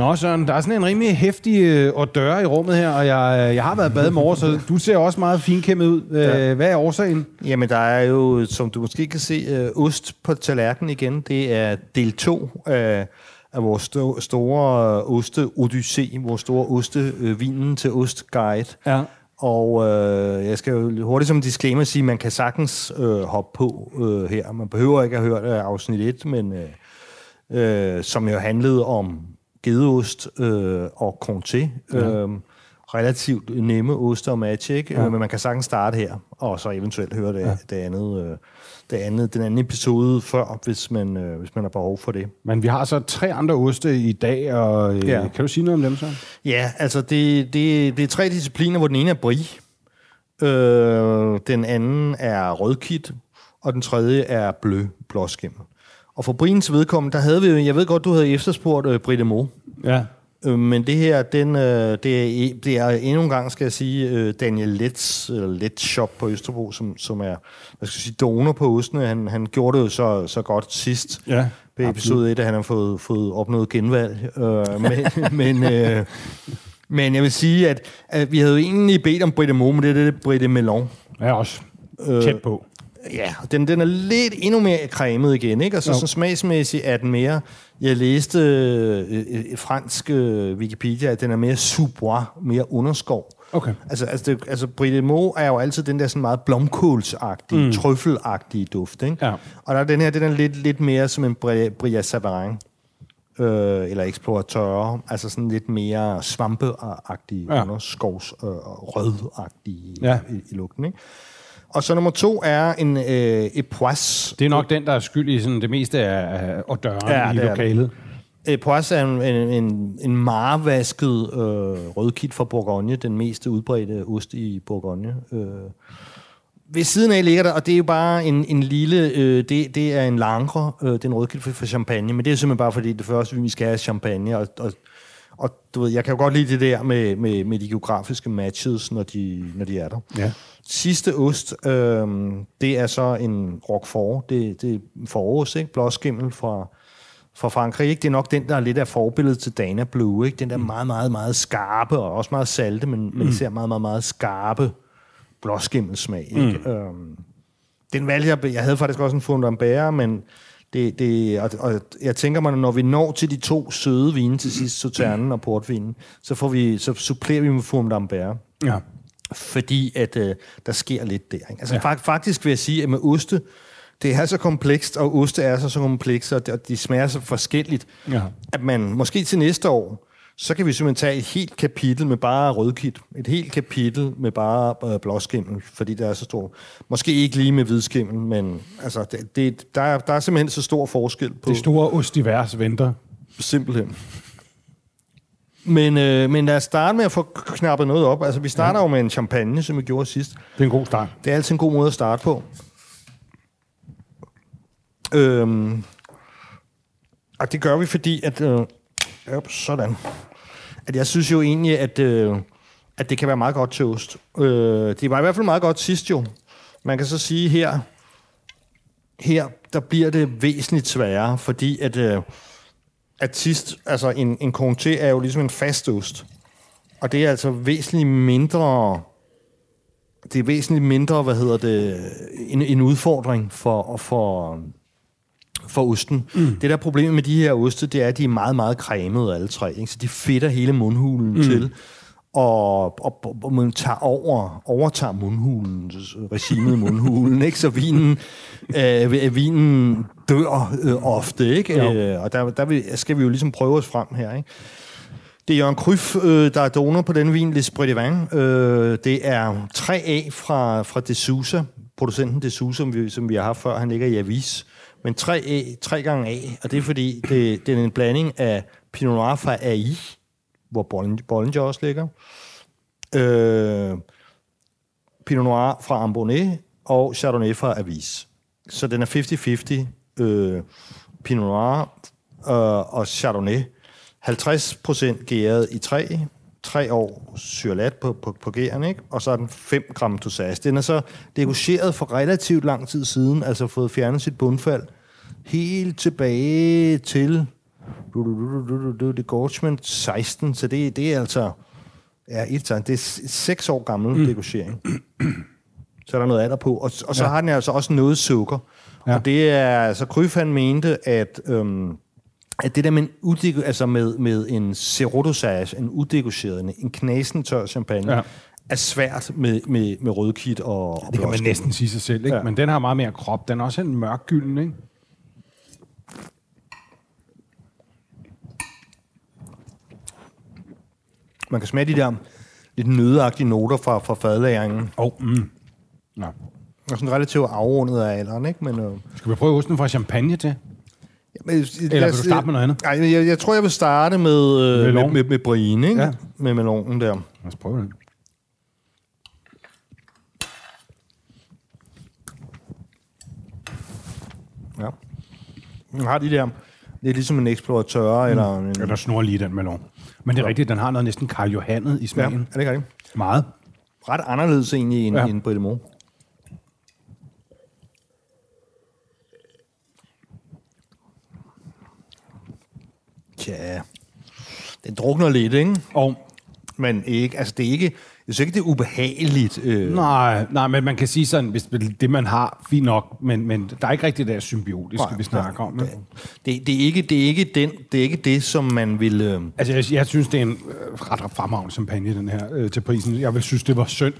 Nå Søren, der er sådan en rimelig hæftig øh, døre i rummet her, og jeg, jeg har været bad morgen, så du ser også meget finkæmmet ud. Ja. Hvad er årsagen? Jamen, der er jo, som du måske kan se, øh, ost på tallerkenen igen. Det er del 2 af, af vores sto- store oste odyssé, vores store oste øh, vinen til ost guide. Ja. Og øh, jeg skal jo hurtigt som disclaimer sige, at man kan sagtens øh, hoppe på øh, her. Man behøver ikke at hørt øh, afsnit 1, men øh, øh, som jo handlede om gedeost øh, og comté. Ja. Øh, relativt nemme oste og match, ikke? Ja. men man kan sagtens starte her, og så eventuelt høre det, ja. det andet, øh, det andet, den anden episode før, hvis man, øh, hvis man har behov for det. Men vi har så tre andre oste i dag, og øh, ja. kan du sige noget om dem så? Ja, altså det, det, det er tre discipliner, hvor den ene er brie, øh, den anden er rødkit, og den tredje er blø, blåskimmel. Og for Briens vedkommende, der havde vi, jeg ved godt, du havde efterspurgt øh, Britte Mo. Ja. Øh, men det her, den, øh, det, er, det er endnu en gang, skal jeg sige, øh, Daniel Letts, eller Letts Shop på Østerbro, som, som er, hvad skal jeg sige, donor på ostene. Han, han gjorde det jo så, så godt sidst. Ja, På episode 1, at han har fået, fået opnået genvalg. Øh, men, men, øh, men jeg vil sige, at, at vi havde jo egentlig bedt om Britte Mo, men det er det Britte Melon. Ja, også tæt på. Ja, den, den er lidt endnu mere cremet igen, ikke? Og så, Jo. så smagsmæssigt er den mere... Jeg læste øh, øh, fransk øh, Wikipedia, at den er mere sous mere underskov. Okay. Altså, altså, det, altså Britte Mo er jo altid den der sådan meget blomkålsagtige, mm. trøffelagtige duft, ikke? Ja. Og der er den her, den er lidt, lidt mere som en Bri- Bria Savarin. Øh, eller explorateur, altså sådan lidt mere svampeagtig, Ja. underskovs øh, rødagtig Ja. i, i lugten, ikke? Og så nummer to er en øh, epoisse. Det er nok den, der er skyld i sådan det meste af, af døren Ja, i det er lokalet. Epoisse er en, en, en, en marvasket øh, rødkit fra Bourgogne, den mest udbredte ost i Bourgogne. Øh. Ved siden af ligger der, og det er jo bare en, en lille, øh, det, det er en langre, øh, det er en rødkit for, for champagne, men det er simpelthen bare fordi, det første, vi skal have champagne, og, og, og du ved, jeg kan jo godt lide det der med, med, med de geografiske matches, når de, når de er der. Ja. Sidste ost, øh, det er så en Roquefort. Det, det er forost, ikke? Blåskimmel fra, fra Frankrig. Ikke? Det er nok den, der er lidt af forbilledet til Dana Blue. Ikke? Den der meget, meget, meget skarpe, og også meget salte, men, men især meget, meget, meget skarpe blåskimmelsmag. Ikke? Mm. Øhm, den valgte jeg, jeg havde faktisk også en Fondambert, men det, det, og, og jeg tænker mig, når vi når til de to søde vine til sidst, Sauternen og portvinen, så, får vi, så supplerer vi med Fondambert Ja. fordi at øh, der sker lidt der. Ikke? Altså Ja. faktisk vil jeg sige, at med oste, det er så komplekst, og oste er så, så de, og de smager så forskelligt, Ja. at man måske til næste år, så kan vi simpelthen tage et helt kapitel med bare rødkit, et helt kapitel med bare øh, blåskimmel, fordi der er så stor. Måske ikke lige med hvidskimmel, men altså, det, det, der, er, der er simpelthen så stor forskel på Det store ostivers venter. simpelthen. Men, øh, men lad os starte med at få knappet noget op. Altså, vi starter jo med en champagne, som vi gjorde sidst. Det er en god start. Det er altid en god måde at starte på. Øhm, og det gør vi, fordi at... Øh, op, sådan. At jeg synes jo egentlig, at, øh, at det kan være meget godt til ost. Øh, det var i hvert fald meget godt sidst jo. Man kan så sige her, her der bliver det væsentligt sværere, fordi at, øh, at sidst, altså en, en konté er jo ligesom en fast ost. Og det er altså væsentligt mindre det er væsentligt mindre, hvad hedder det, en, en udfordring for, for, for osten. Mm. Det der problem med de her oste, det er, at de er meget, meget cremede alle tre. Ikke? Så de fedter hele mundhulen mm. til. og, og, og man tager over, overtager mundhulen, regimet i mundhulen, ikke? så vinen, øh, vinen dør øh, ofte, ikke? Øh, og der, der vil, skal vi jo ligesom prøve os frem her. Ikke? Det er Jørgen Kryf, øh, der er donor på den vin, Les Bredevin. Øh, det er 3A fra, fra De Sousa, producenten De Sousa, som vi, som vi har haft før. Han ligger i Avis. Men 3A, 3 gange A, og det er fordi, det, det er en blanding af Pinot Noir fra AI, hvor Bollinger også ligger, øh, Pinot Noir fra Ambonnet og Chardonnay fra Avis. Så den er 50-50 øh, Pinot Noir øh, og Chardonnay. 50% gæret i træ, tre år syrlat på, på, på gæren, ikke? og så er den 5 gram dosage. Den er så degageret for relativt lang tid siden, altså fået fjernet sit bundfald, helt tilbage til Gorchman 16, så det, det er altså ja, et, det er seks år gammel mm. degagering. Så er der noget alder på, og, og så ja. har den altså også noget sukker. Ja. Og det er, altså Kryf han mente, at, øhm, at det der med en, udego, altså med, med en serotosage, en udegageret, en knasende tør champagne, ja er svært med, med, med rødkit og, og Det kan man næsten sige sig selv, ikke? Ja. men den har meget mere krop. Den er også en mørk gylden, ikke? Man kan smage de der lidt nødeagtige noter fra, fra fadlæringen. Oh, mm. Nå. Og sådan relativt afrundet af alderen, ikke? Men, øh... Skal vi prøve osten fra champagne til? Men, Eller vil du starte med noget andet? Nej, jeg, jeg tror, jeg vil starte med, øh, med, med, med brine, ikke? Ja. Med melonen der. Lad os prøve det. Ja. Den har de der... Det er ligesom en eksploratør, mm. eller... En, eller snor lige den melon. Men det er rigtigt, den har noget næsten Karl Johannet i smagen. Ja, er det rigtigt? Meget. Ret anderledes egentlig end, ja. end Brille Mor. Tja, den drukner lidt, ikke? Og, men ikke, altså det er ikke, jeg synes ikke, det er ubehageligt. Øh. Nej, nej, men man kan sige sådan, hvis det man har, fint nok, men, men der er ikke rigtig det symbiotiske, nej, vi snakker om. Det, det, det, er ikke, det, er ikke den, det er ikke det, som man vil... Øh... Altså, jeg, jeg synes, det er en øh, ret fremragende champagne, den her, øh, til prisen. Jeg vil synes, det var synd.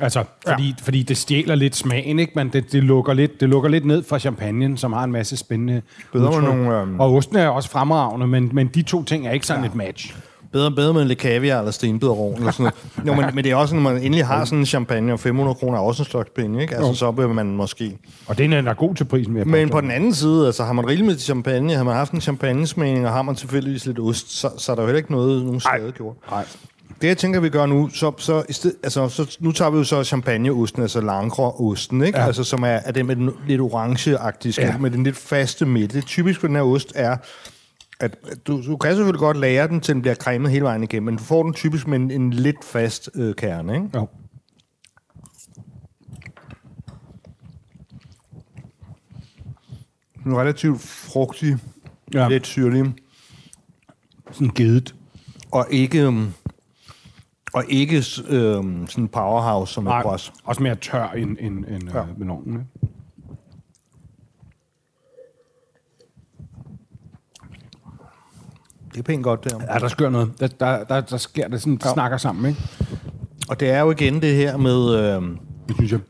Altså, fordi, ja. fordi det stjæler lidt smagen, ikke? Men det, det, lukker lidt, det lukker lidt ned fra champagnen, som har en masse spændende udtryk. Nogle, øh... Og osten er også fremragende, men, men de to ting er ikke sådan ja. et match. Bedre, bedre med lidt kaviar eller stenbiderovn eller sådan noget. Jo, men, men, det er også, når man endelig har sådan en champagne, og 500 kroner er også en slags penge, ikke? Altså, så vil man måske... Og den er god til prisen. Med men på den anden side, altså, har man rigeligt med champagne, har man haft en champagnesmagning, og har man selvfølgelig lidt ost, så, så er der jo heller ikke noget, nogen skade gjort. Nej. Det, jeg tænker, vi gør nu, så, så, i sted, altså, så nu tager vi jo så champagneosten, altså langre-osten, ikke? Ja. Altså, som er, er det med den lidt orangeagtige, ja. med den lidt faste midte. Det typisk for den her ost er, at du, du kan selvfølgelig godt lære den, til den bliver cremet hele vejen igennem, men du får den typisk med en, en lidt fast øh, kerne, ikke? Jo. Den er relativt frugtig, ja. lidt syrlig. Sådan gedet. Og ikke, um, og ikke øh, sådan powerhouse som et bros. også mere tør end, end, end ja. øh, melonen, ikke? Det er pænt godt, der. Ja, der sker noget. Der, der, der, der sker det sådan, ja. snakker sammen, ikke? Og det er jo igen det her med... Øh, det synes jeg.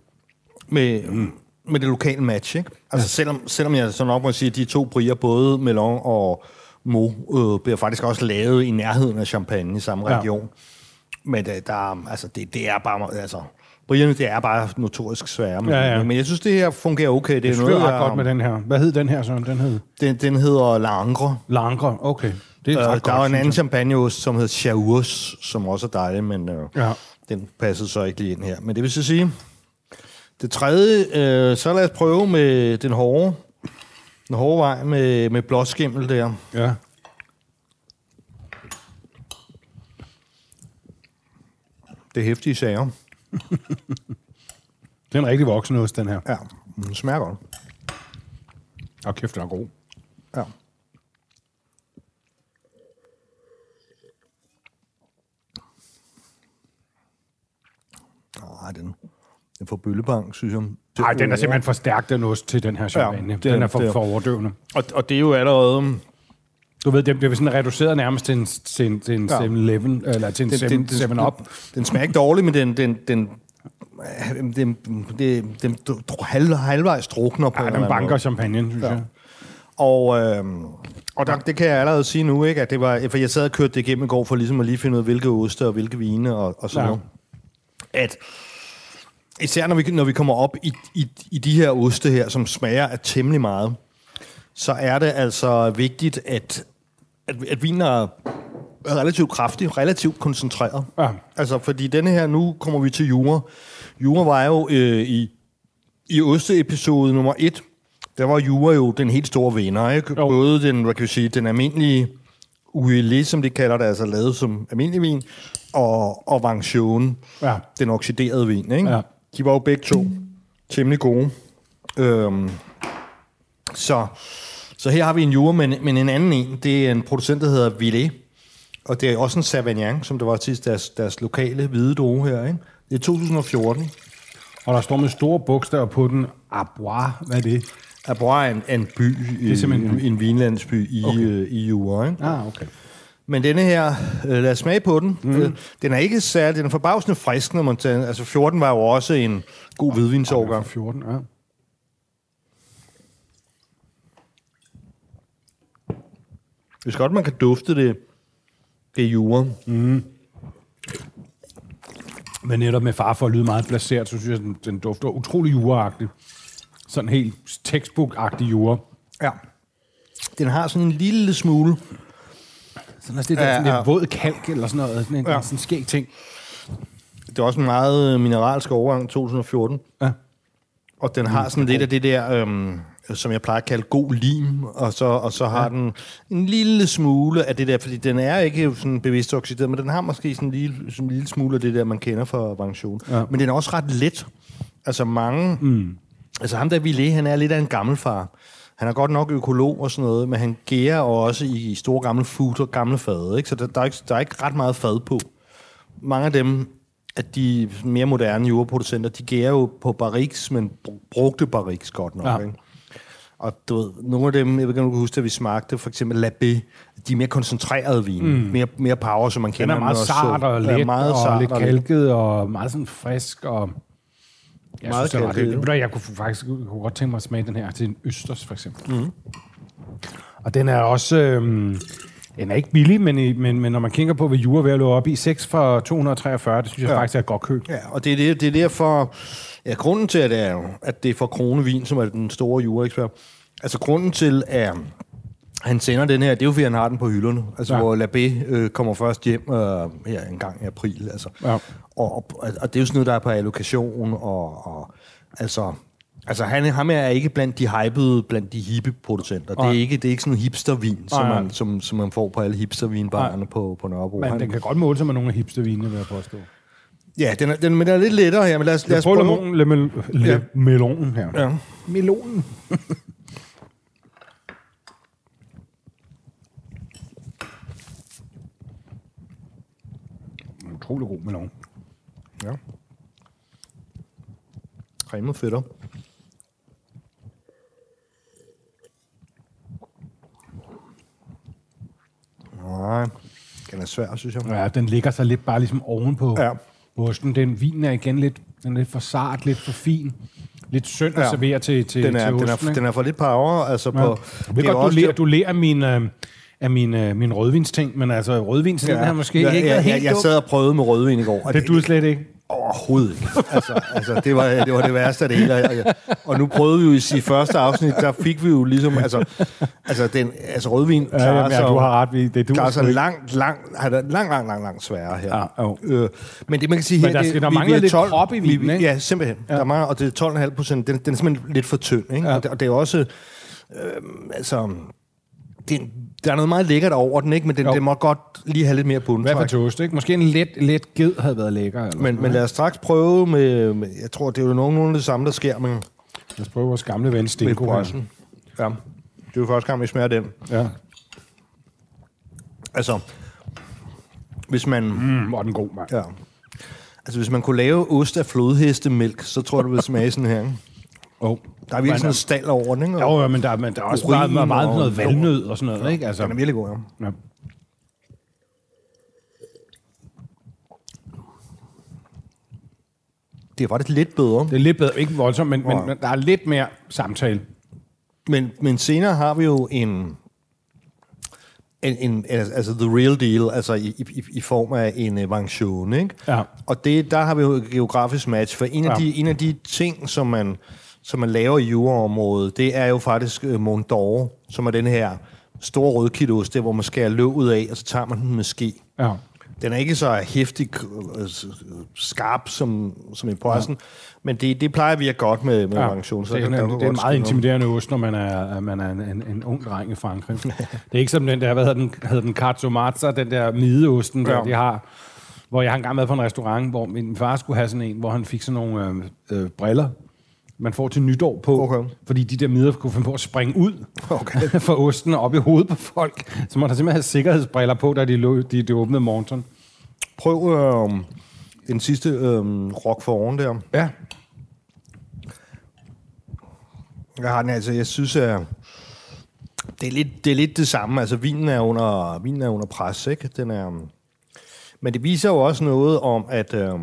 Med, mm. med det lokale match, ikke? Altså, ja. selvom, selvom jeg så nok må sige, at de to brier, både Melon og Mo, øh, bliver faktisk også lavet i nærheden af Champagne i samme ja. region. Men det, der, altså, det, det er bare... Altså, Brierne, det er bare notorisk svære. Men, ja, ja. men jeg synes, det her fungerer okay. Det, det er noget, ret godt med den her. Hvad hed den her, så? Den, hed? Den, den hedder Langre. Langre, okay. Det er øh, der er en anden champagneost, som hedder Chaours, som også er dejlig, men øh, ja. den passede så ikke lige ind her. Men det vil så sige, det tredje, øh, så lad os prøve med den hårde, den hårde vej med, med blåskimmel der. Ja. Det er hæftige sager. det er en rigtig voksen ost, den her. Ja, den smager godt. Og kæft, den er god. Ja. Nej, den, den får bøllebank, synes jeg. Nej, den er simpelthen for stærk, den ost til den her champagne. Ja, den, den er for, for overdøvende. Og, og det er jo allerede... Du ved, det bliver sådan reduceret nærmest til en, til en, til en Ja. 7-Eleven, eller til en 7-Up. Den, den smager ikke dårligt, men den, den, den, den, den, den, halv, halvvejs drukner på Ja, en den banker champagne, synes jeg. Og, øh, og der, det kan jeg allerede sige nu, ikke, at det var, for jeg sad og kørte det igennem i går, for ligesom at lige finde ud af, hvilke oste og hvilke vine og, og sådan Ja. noget. At især når vi, når vi kommer op i, i, i de her oste her, som smager af temmelig meget, så er det altså vigtigt, at, at, at vinen er relativt kraftig, relativt koncentreret. Ja. Altså, fordi denne her, nu kommer vi til Jura. Jura var jo øh, i, i osteepisode nummer et, der var Jura jo den helt store vinder, ikke? Jo. Både den, hvad kan vi sige, den almindelige ULE, som de kalder det, altså lavet som almindelig vin, og, og Vangtion, Ja. den oxiderede vin, ikke? Ja. De var jo begge to temmelig gode. Øhm, så, så her har vi en Jura, men, men en anden en, det er en producent, der hedder Villet, og det er også en Savagnin, som det var til deres, deres lokale hvide droge her, ikke? Det er 2014. Og der står med store bogstaver på den, Abois, hvad er det? Abois er en, en by, er simpelthen- en, en vinlandsby i, okay. øh, i Jura, ikke? Ah, okay. Men denne her, øh, lad os smage på den. Mm. Øh, den er ikke særlig, den er forbavsende frisk, når man tager, altså 14 var jo også en god hvidvinsårgang. 14, ja. Hvis godt man kan dufte det, det er Jura. Men netop med far for at lyde meget placeret, så synes jeg, at den, den dufter utrolig juraagtig. Sådan helt textbook-agtig jura. Ja. Den har sådan en lille smule, Sådan, altså det der, Ja, sådan ja. lidt våd kalk eller sådan noget. Sådan en Ja. sådan skæg ting. det er også en meget mineralsk overgang 2014. Ja. Og den har sådan lidt af det der, øhm, som jeg plejer at kalde god lim, og så, og så har ja. den en lille smule af det der, fordi den er ikke sådan bevidst oxideret, men den har måske sådan en lille, sådan en lille smule af det der, man kender fra Vangtion. Ja. Men den er også ret let. Altså mange... Mm. Altså ham der Ville, han er lidt af en gammelfar. Han er godt nok økolog og sådan noget, men han gærer også i store gamle futter, gamle fade, ikke? Så der, der, er ikke, der er ikke ret meget fad på. Mange af dem, at de mere moderne jordproducenter, de gærer jo på barriques, men br- brugte barriques godt nok. Ja. ikke? Og du ved, nogle af dem, jeg ved ikke, om du kan huske, at vi smagte, for eksempel Labé, de er mere koncentrerede vin, mm. mere, mere power, som man Den kender er meget den sart og let, meget og sart lidt kalket, og meget sådan frisk, og... Jeg Meget synes, det var kalket, ret- Jeg kunne faktisk jeg kunne godt tænke mig at smage den her til en østers, for eksempel. Mm. Og den er også... Øhm, den er ikke billig, men, i, men, men når man kigger på, hvad Jura er ved at løbe op i, 6 for 243, det synes jeg ja. faktisk er et godt køb. Ja, og det er, det, det er derfor... Ja, grunden til, at det er, jo, at det er for Kronevin, som er den store jureekspert. Altså, grunden til, at han sender den her, det er jo, fordi han har den på hylderne. Altså, ja. Hvor Labé øh, kommer først hjem øh, her en gang i april. Altså. Ja. Og, og, og det er jo sådan noget, der er på allokation, og, og altså... Altså, han, ham er ikke blandt de hypede, blandt de hippe producenter. Det er ikke, det er ikke sådan en hipstervin, som Nej, nej. man, som, som man får på alle hipstervinbarerne på, på Nørrebro. Men Han- den kan godt måle sig med nogle af hipstervinene, vil jeg påstå. Ja, den er, den, men den er lidt lettere her, men lad os, lad os prøve. melonen, le, mel, le, Ja. melonen her. Ja. Melonen. En Utrolig god melon. Ja. Cremet fedter. Nej, den er svær, synes jeg. Ja, den ligger sig lidt bare ligesom ovenpå Ja. Osten. Den vin er igen lidt, den er lidt for sart, lidt for fin. Lidt synd at Ja. servere til, til, Den er, til den osten. er, ikke? den er for lidt power, altså Ja. på... Jeg ved godt, du lærer, du lærer min, øh, af min, øh, min rødvinsting, men altså rødvin til ja. den her måske ja, ikke ja, helt jeg dum. sad og prøvede med rødvin i går. og Det er du slet ikke. Overhovedet ikke. Altså, altså det, var, det var det værste af det hele. Og, og nu prøvede vi jo i første afsnit, der fik vi jo ligesom... Altså, altså, den, altså rødvin Ja, klarer jamen, ja, du har ret. Det er du klarer sig langt, langt, han er langt, langt, langt, langt sværere her. Ja, jo. Øh, men det man kan sige Men her, der det, skal- der vi- mangler vi er lidt krop i vi- vinen, vi- ikke? Ja, simpelthen. Ja. Der mangler, og det er 12,5 procent. Den, den er simpelthen lidt for tynd. Ikke? Ja. Og, det, og det er også... Øh, altså... Det, der er noget meget lækkert over den, ikke? men den, Jo. den må godt lige have lidt mere Hvad for toast, ikke? Måske en let, let ged havde været lækker. Eller Men, men lad os straks prøve med, med... Jeg tror, det er jo nogenlunde det samme, der sker med, Lad os prøve vores gamle ven Stinko. Ja. Det er jo første gang, vi smager den. Ja. Altså, hvis man... Mm, hvor er den god, mand. Ja. Altså, hvis man kunne lave ost af flodhestemælk, så tror jeg, det ville smage sådan her. ikke? Oh. Der er virkelig sådan noget stald over den, ikke? Jo, jo, men der, er- men der er også meget, meget, meget og- noget valnød og sådan noget, ikke? Altså, Den er virkelig god, ja. ja. Det er faktisk lidt bedre. Det er lidt bedre, ikke voldsomt, men, men, Nej. men der er lidt mere samtale. Men, men senere har vi jo en, en, en altså the real deal, altså i, i, i form af en uh, Vangtion, ikke? Ja. Og det, der har vi jo et geografisk match, for en af, Ja. de, en af de ting, som man, som man laver i juraområdet, det er jo faktisk Mont d'Or, som er den her store rødkittost, der hvor man skærer låget af, og så tager man den med ske. Ja. Den er ikke så hæftig øh, skarp som, som i posten, ja. men det, det plejer vi at godt med, med ja. Vangtion. det, er, der- der en, kan det er en meget intimiderende ost, når man er, man er en, en, en ung dreng i Frankrig. det er ikke som den der, hvad hedder den, hedder den Cazzo den der mideosten, der Ja. de har. Hvor jeg har engang været på en restaurant, hvor min far skulle have sådan en, hvor han fik sådan nogle øh, øh, briller, man får til nytår på, Okay. fordi de der midler kunne finde på at springe ud Okay. for osten op i hovedet på folk. Så måtte der simpelthen have sikkerhedsbriller på, da de, lå, de, de åbnede Morton. Prøv øh, den sidste øh, rock for oven der. Ja. Jeg har den altså, jeg synes, at det er lidt det, er lidt det samme. Altså, vinen er under, vinen er under pres, ikke? Den er, øhm, men det viser jo også noget om, at... Øh,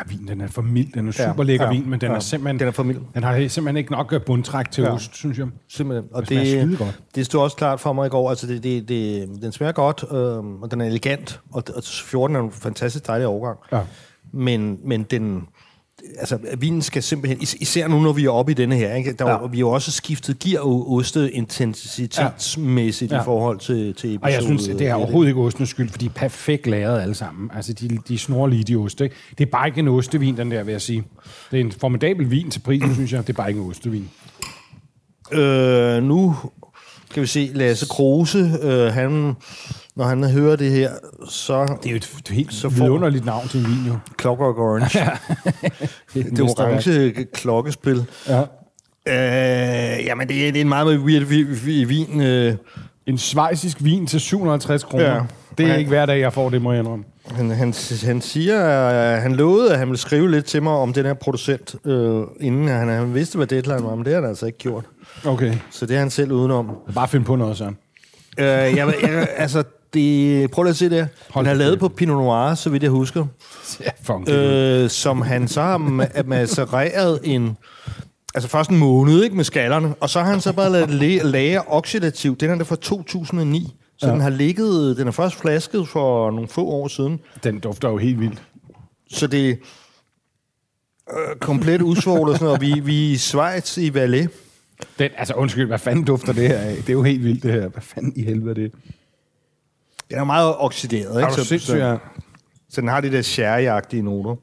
Ej, vin, den er for mild. Den er super lækker ja, vin, men den ja, er simpelthen... den er for mild. Den har simpelthen ikke nok øh, bundtræk til Ja. ost, synes jeg. Simpelthen. Og Det skidegodt. det stod også klart for mig i går. Altså, det, det, det, den smager godt, øh, og den er elegant. Og, og 14 er en fantastisk dejlig overgang. Ja. Men, men den... Altså, vinen skal simpelthen... is- Især nu, når vi er oppe i denne her, ikke? Der, Ja. Vi har jo også skiftet gear og oste intensitetsmæssigt ja. I forhold til, til episode. Og jeg synes, det er et. overhovedet ikke ostens skyld, for de er perfekt lavet alle sammen. Altså, de, de er snorlige, de oste. Ikke? Det er bare ikke en ostevin, den der, vil jeg sige. Det er en formidabel vin til prisen, synes jeg. Det er bare ikke en ostevin. Øh, nu skal vi se, Lasse Kruse, øh, han, når han hører det her, så Det er jo et, et helt Så får- vidunderligt navn til en vin, jo. Clockwork Orange. Det, det orange klokkespil. Ja. Øh, jamen, det er, det er en meget, meget weird vi, vi, vin. Øh, En svejsisk vin til 750 kroner. Ja. Ja. Det er Ja. ikke hver dag, jeg får det, må jeg indrømme. han, han, han siger, at han lovede, at han ville skrive lidt til mig om den her producent, øh, inden han, han vidste, hvad deadline var, men det har han altså ikke gjort. Okay. Så det er han selv udenom. Bare find på noget, så. Øh, jeg, jeg, altså, det, prøv lige at se det. Hold Han har lavet på Pinot Noir, så vidt jeg husker. Ja, øh, som han så har ma- macereret en... Altså først en måned, ikke, med skallerne, og så har han så bare lavet læ- lagre oxidativ. Den er der fra 2009, så ja. den har ligget... Den er først flasket for nogle få år siden, Den dufter jo helt vildt. så det er øh, komplet usvoglet og sådan noget. og Vi, vi er i Schweiz i Valais. Den, altså undskyld, hvad fanden dufter det her af? Det er jo helt vildt, det her. Hvad fanden i helvede er det? Den er meget oxideret, Er ikke? du Så, sindssyg, så, ja. så den har de der sherry noter.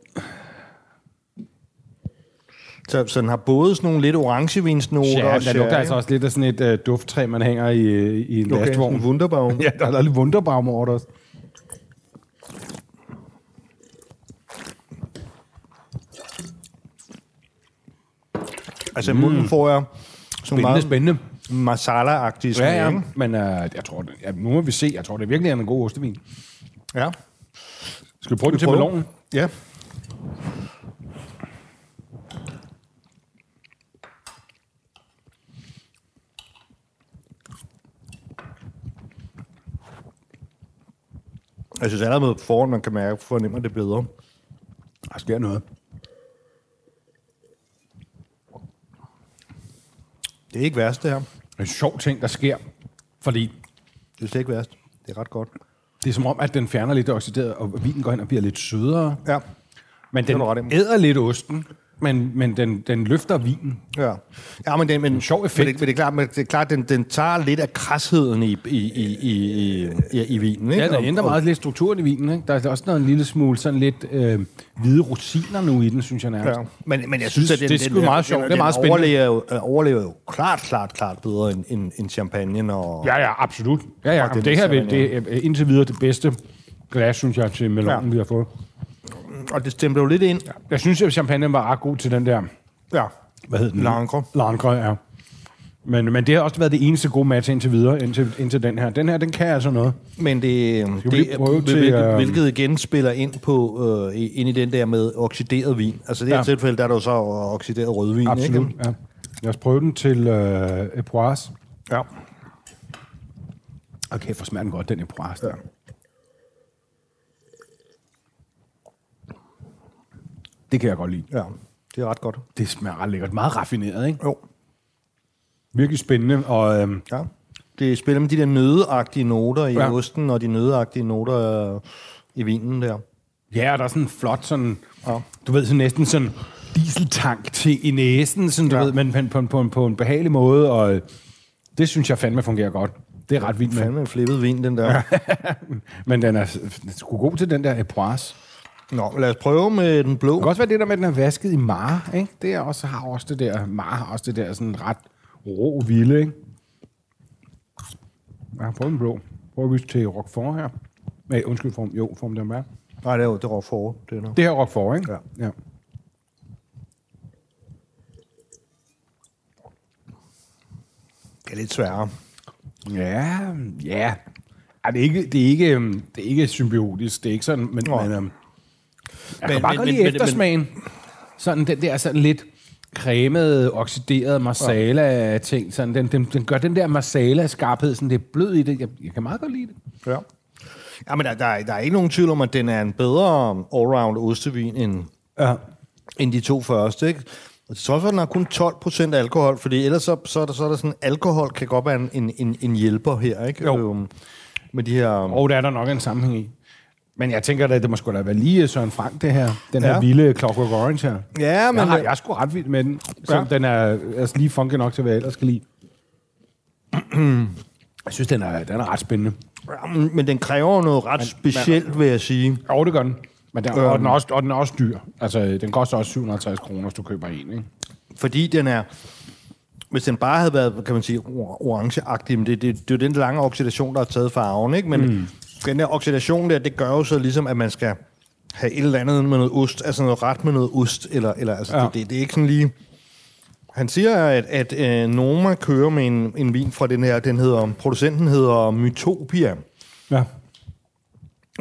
Så, så den har både sådan nogle lidt orangevinsnoter Ja, og der lugter altså også lidt af sådan et uh, dufttræ, man hænger i, øh, i en Okay, lastvogn. en wunderbaum. Ja, der er lidt wunderbaum over det også. Altså i munden får jeg Spændende, spændende. Masala-agtige smag, Ja, ja, ikke? men uh, jeg tror, det, ja, nu må vi se. Jeg tror, det virkelig er en god ostevin. Ja. Skal vi prøve den til ballonen? Ja. Jeg synes allerede på forhånd, man kan mærke, fornemmer det bedre. Der sker noget. Det er ikke værst, det her. Det er en sjov ting, der sker. Fordi Det er slet ikke værst. Det er ret godt. det er som om, at den fjerner lidt det oxiderede, og vinen går hen og bliver lidt sødere. Ja. Men den æder lidt osten, men, men den, den løfter vinen. Ja, ja men, det, men En sjov effekt. Men det, men det er klart, men det er klart den, den tager lidt af krasheden i, i, i, i, i, i, vinen. Ikke? Ja, der Og- ændrer meget lidt strukturen i vinen. Ikke? Der er også noget en lille smule sådan lidt øh, hvide rosiner nu i den, synes jeg nærmest. Ja. Men, men jeg synes, at den, det er den, meget sjovt. Den, Det er meget den spændende. overlever, jo, øh, overlever jo klart, klart, klart bedre end, end, end champagne. Og, Ja, ja, absolut. Ja, ja. Og Det, her er vil, det er øh, indtil videre det bedste glas, synes jeg, til melonen, ja. vi har fået. Og det stemte jo lidt ind. Ja. Jeg synes, at champagne var ret god til den der, ja. hvad hed den? Langre. Langre, ja. Men, men det har også været det eneste gode match indtil videre, indtil, indtil den her. Den her, den kan altså noget. Men det, det prøve til, hvilket, øh, hvilket igen spiller ind på øh, ind i den der med oxideret vin. Altså i det her Ja. tilfælde, der er der jo så oxideret rødvin. Absolut, Ikke? ja. Lad os prøve den til øh, Epoise. Ja. Okay, for smager den godt, den Epoise. Ja. Det kan jeg godt lide. ja, det er ret godt. Det smager ret lækkert. Meget raffineret, ikke? Jo. Virkelig spændende. Og øhm, Ja. Det spiller med de der nødeagtige noter i Ja. osten, og de nødeagtige noter øh, i vinen der. ja, og der er sådan en flot sådan... Ja. Du ved, sådan næsten sådan dieseltank til i næsen, sådan, du Ja. ved, men på, på, på, på en behagelig måde, og øh, det synes jeg fandme fungerer godt. Det er ret vildt med. Fandme en flippet vin, den der. Men den er sgu god til den der Epoise. Nå, lad os prøve med den blå. Det kan også være det der med, at den er vasket i mar, ikke? Det er også, har også det der, mar har også det der sådan ret rå vilde, ikke? Jeg har prøvet en blå. Prøv at til Roquefort her. Nej, undskyld, form, jo, form der med. Nej, det er jo det er for det er noget. Det her er Roquefort, ikke? Ja. ja. Det er lidt sværere. Ja, ja. Ej, det, er ikke, det, er ikke, øhm, det er ikke symbiotisk, det er ikke sådan, men, Nå. men øhm, jeg Men- kan bare men- godt men- lide men- eftersmagen. Sådan den der sådan lidt cremede, oxideret marsala-ting. Sådan, den, den, den gør den der marsala-skarphed, sådan det er blød i det. Jeg, jeg kan meget godt lide det. Ja. Ja, men der, der, er- der er ikke nogen tvivl om, at den er en bedre allround ostevin end, Ja. end de to første, ikke? Og til trods for, at den har kun 12 procent alkohol, fordi ellers så, så, er der, så er der sådan, alkohol kan godt være en, en, en, en hjælper her, ikke? Jo. Øhm, med de her... Og der er der nok en sammenhæng i. Men jeg tænker, at det må sgu da være lige Søren Frank, det her. Den her Ja. vilde Clockwork Orange her. Ja, men... Jeg, har, jeg er sgu ret vild med den. Så Ja. den er altså, lige funky nok til, hvad jeg ellers skal lide. jeg synes, den er, den er ret spændende. Ja, men den kræver noget ret specielt, vil jeg sige. Jo, det gør den. Men den, Øhm. og, den er også, og den er også dyr. Altså, den koster også 750 kroner, hvis du køber en, ikke? Fordi den er... Hvis den bare havde været, kan man sige, or- orangeagtig, men det, det, det er jo den lange oxidation, der har taget farven, ikke? Men mm. Den der oxidation der, det gør jo så ligesom, at man skal have et eller andet med noget ost, altså noget ret med noget ost, eller, eller altså, Ja. det, det, det, er ikke sådan lige... Han siger, at, at øh, Noma kører med en, en vin fra den her, den hedder, producenten hedder Mytopia. Ja.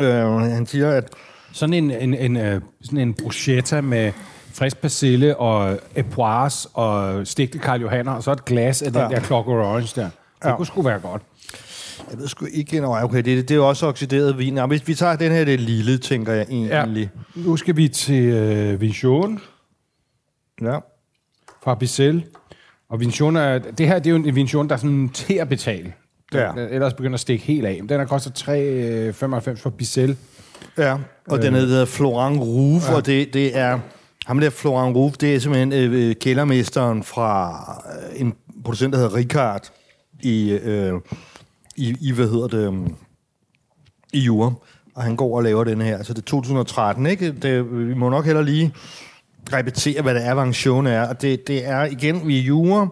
Øh, han siger, at Sådan en, en, en, øh, sådan en bruschetta med frisk persille og epoise og stegte Karl Johanner, og så et glas af den Ja. der Clockwork Orange der. Det Ja. kunne sgu være godt. Jeg ved sgu ikke, nej, okay, det, det er jo også oxideret vin. Ja, hvis vi tager den her, det er lille, tænker jeg egentlig. Nu skal vi til øh, Vincione Ja. fra Bissell. Og Vincione er, det her det er jo en Vincione, der er sådan til at betale. Ja. Den, ellers begynder at stikke helt af. Den har kostet 3,95 for Bissell. Ja, og øh. den hedder Florent Rouve, ja. og det, det er... Ham der Florent Rouve, det er simpelthen øh, kældermesteren fra øh, en producent, der hedder Ricard i, øh, i, i hvad hedder det, um, i Jura. Og han går og laver den her. Altså det er 2013, ikke? Det, vi må nok heller lige repetere, hvad det er, Vangtion er. Og det, det er igen, vi er Jura,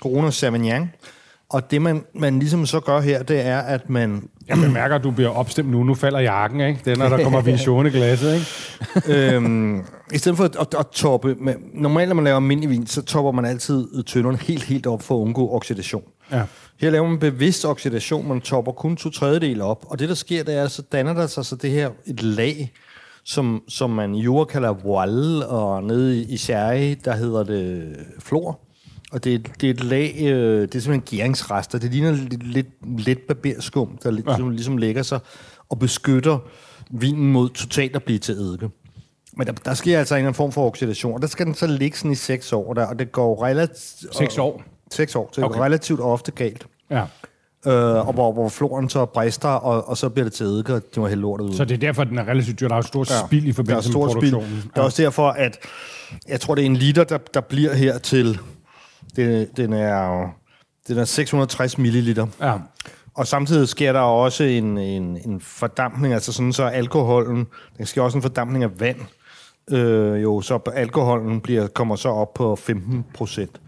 Corona Savignan. Og det, man, man ligesom så gør her, det er, at man Jeg bemærker, at du bliver opstemt nu. Nu falder jakken, ikke? Det er, når der kommer Vincione i glasset, ikke? øhm, I stedet for at, at, at toppe... Med, normalt, når man laver almindelig vin, så topper man altid tønderne helt, helt op for at undgå oxidation. Ja. Her laver man bevidst oxidation, man topper kun to tredjedel op. Og det, der sker, det er, så danner der sig så det her et lag, som, som man i jord kalder voile, og nede i, i sherry, der hedder det flor. Og det, det er et lag, øh, det er simpelthen gæringsrester. Det ligner lidt, lidt, lidt barberskum, der ligesom, ja. ligesom lægger sig og beskytter vinen mod totalt at blive til eddike. Men der, der sker altså en eller anden form for oxidation, og der skal den så ligge sådan i seks år, der, og det går relativt... Seks år? Seks år, så det Okay. går relativt ofte galt. ja. Øh, og hvor, hvor floren så brister, og, og så bliver det til eddike, og det var helt lortet ud. Så det er derfor, den er relativt dyr. Der er jo stort ja. spild i der er forbindelse med produktionen. Det er også derfor, at jeg tror, det er en liter, der, der bliver her til... Det, den, er, den er 660 milliliter. Ja. Og samtidig sker der også en, en, en fordampning, altså sådan så alkoholen, der sker også en fordampning af vand, øh, jo, så alkoholen bliver, kommer så op på 15 procent.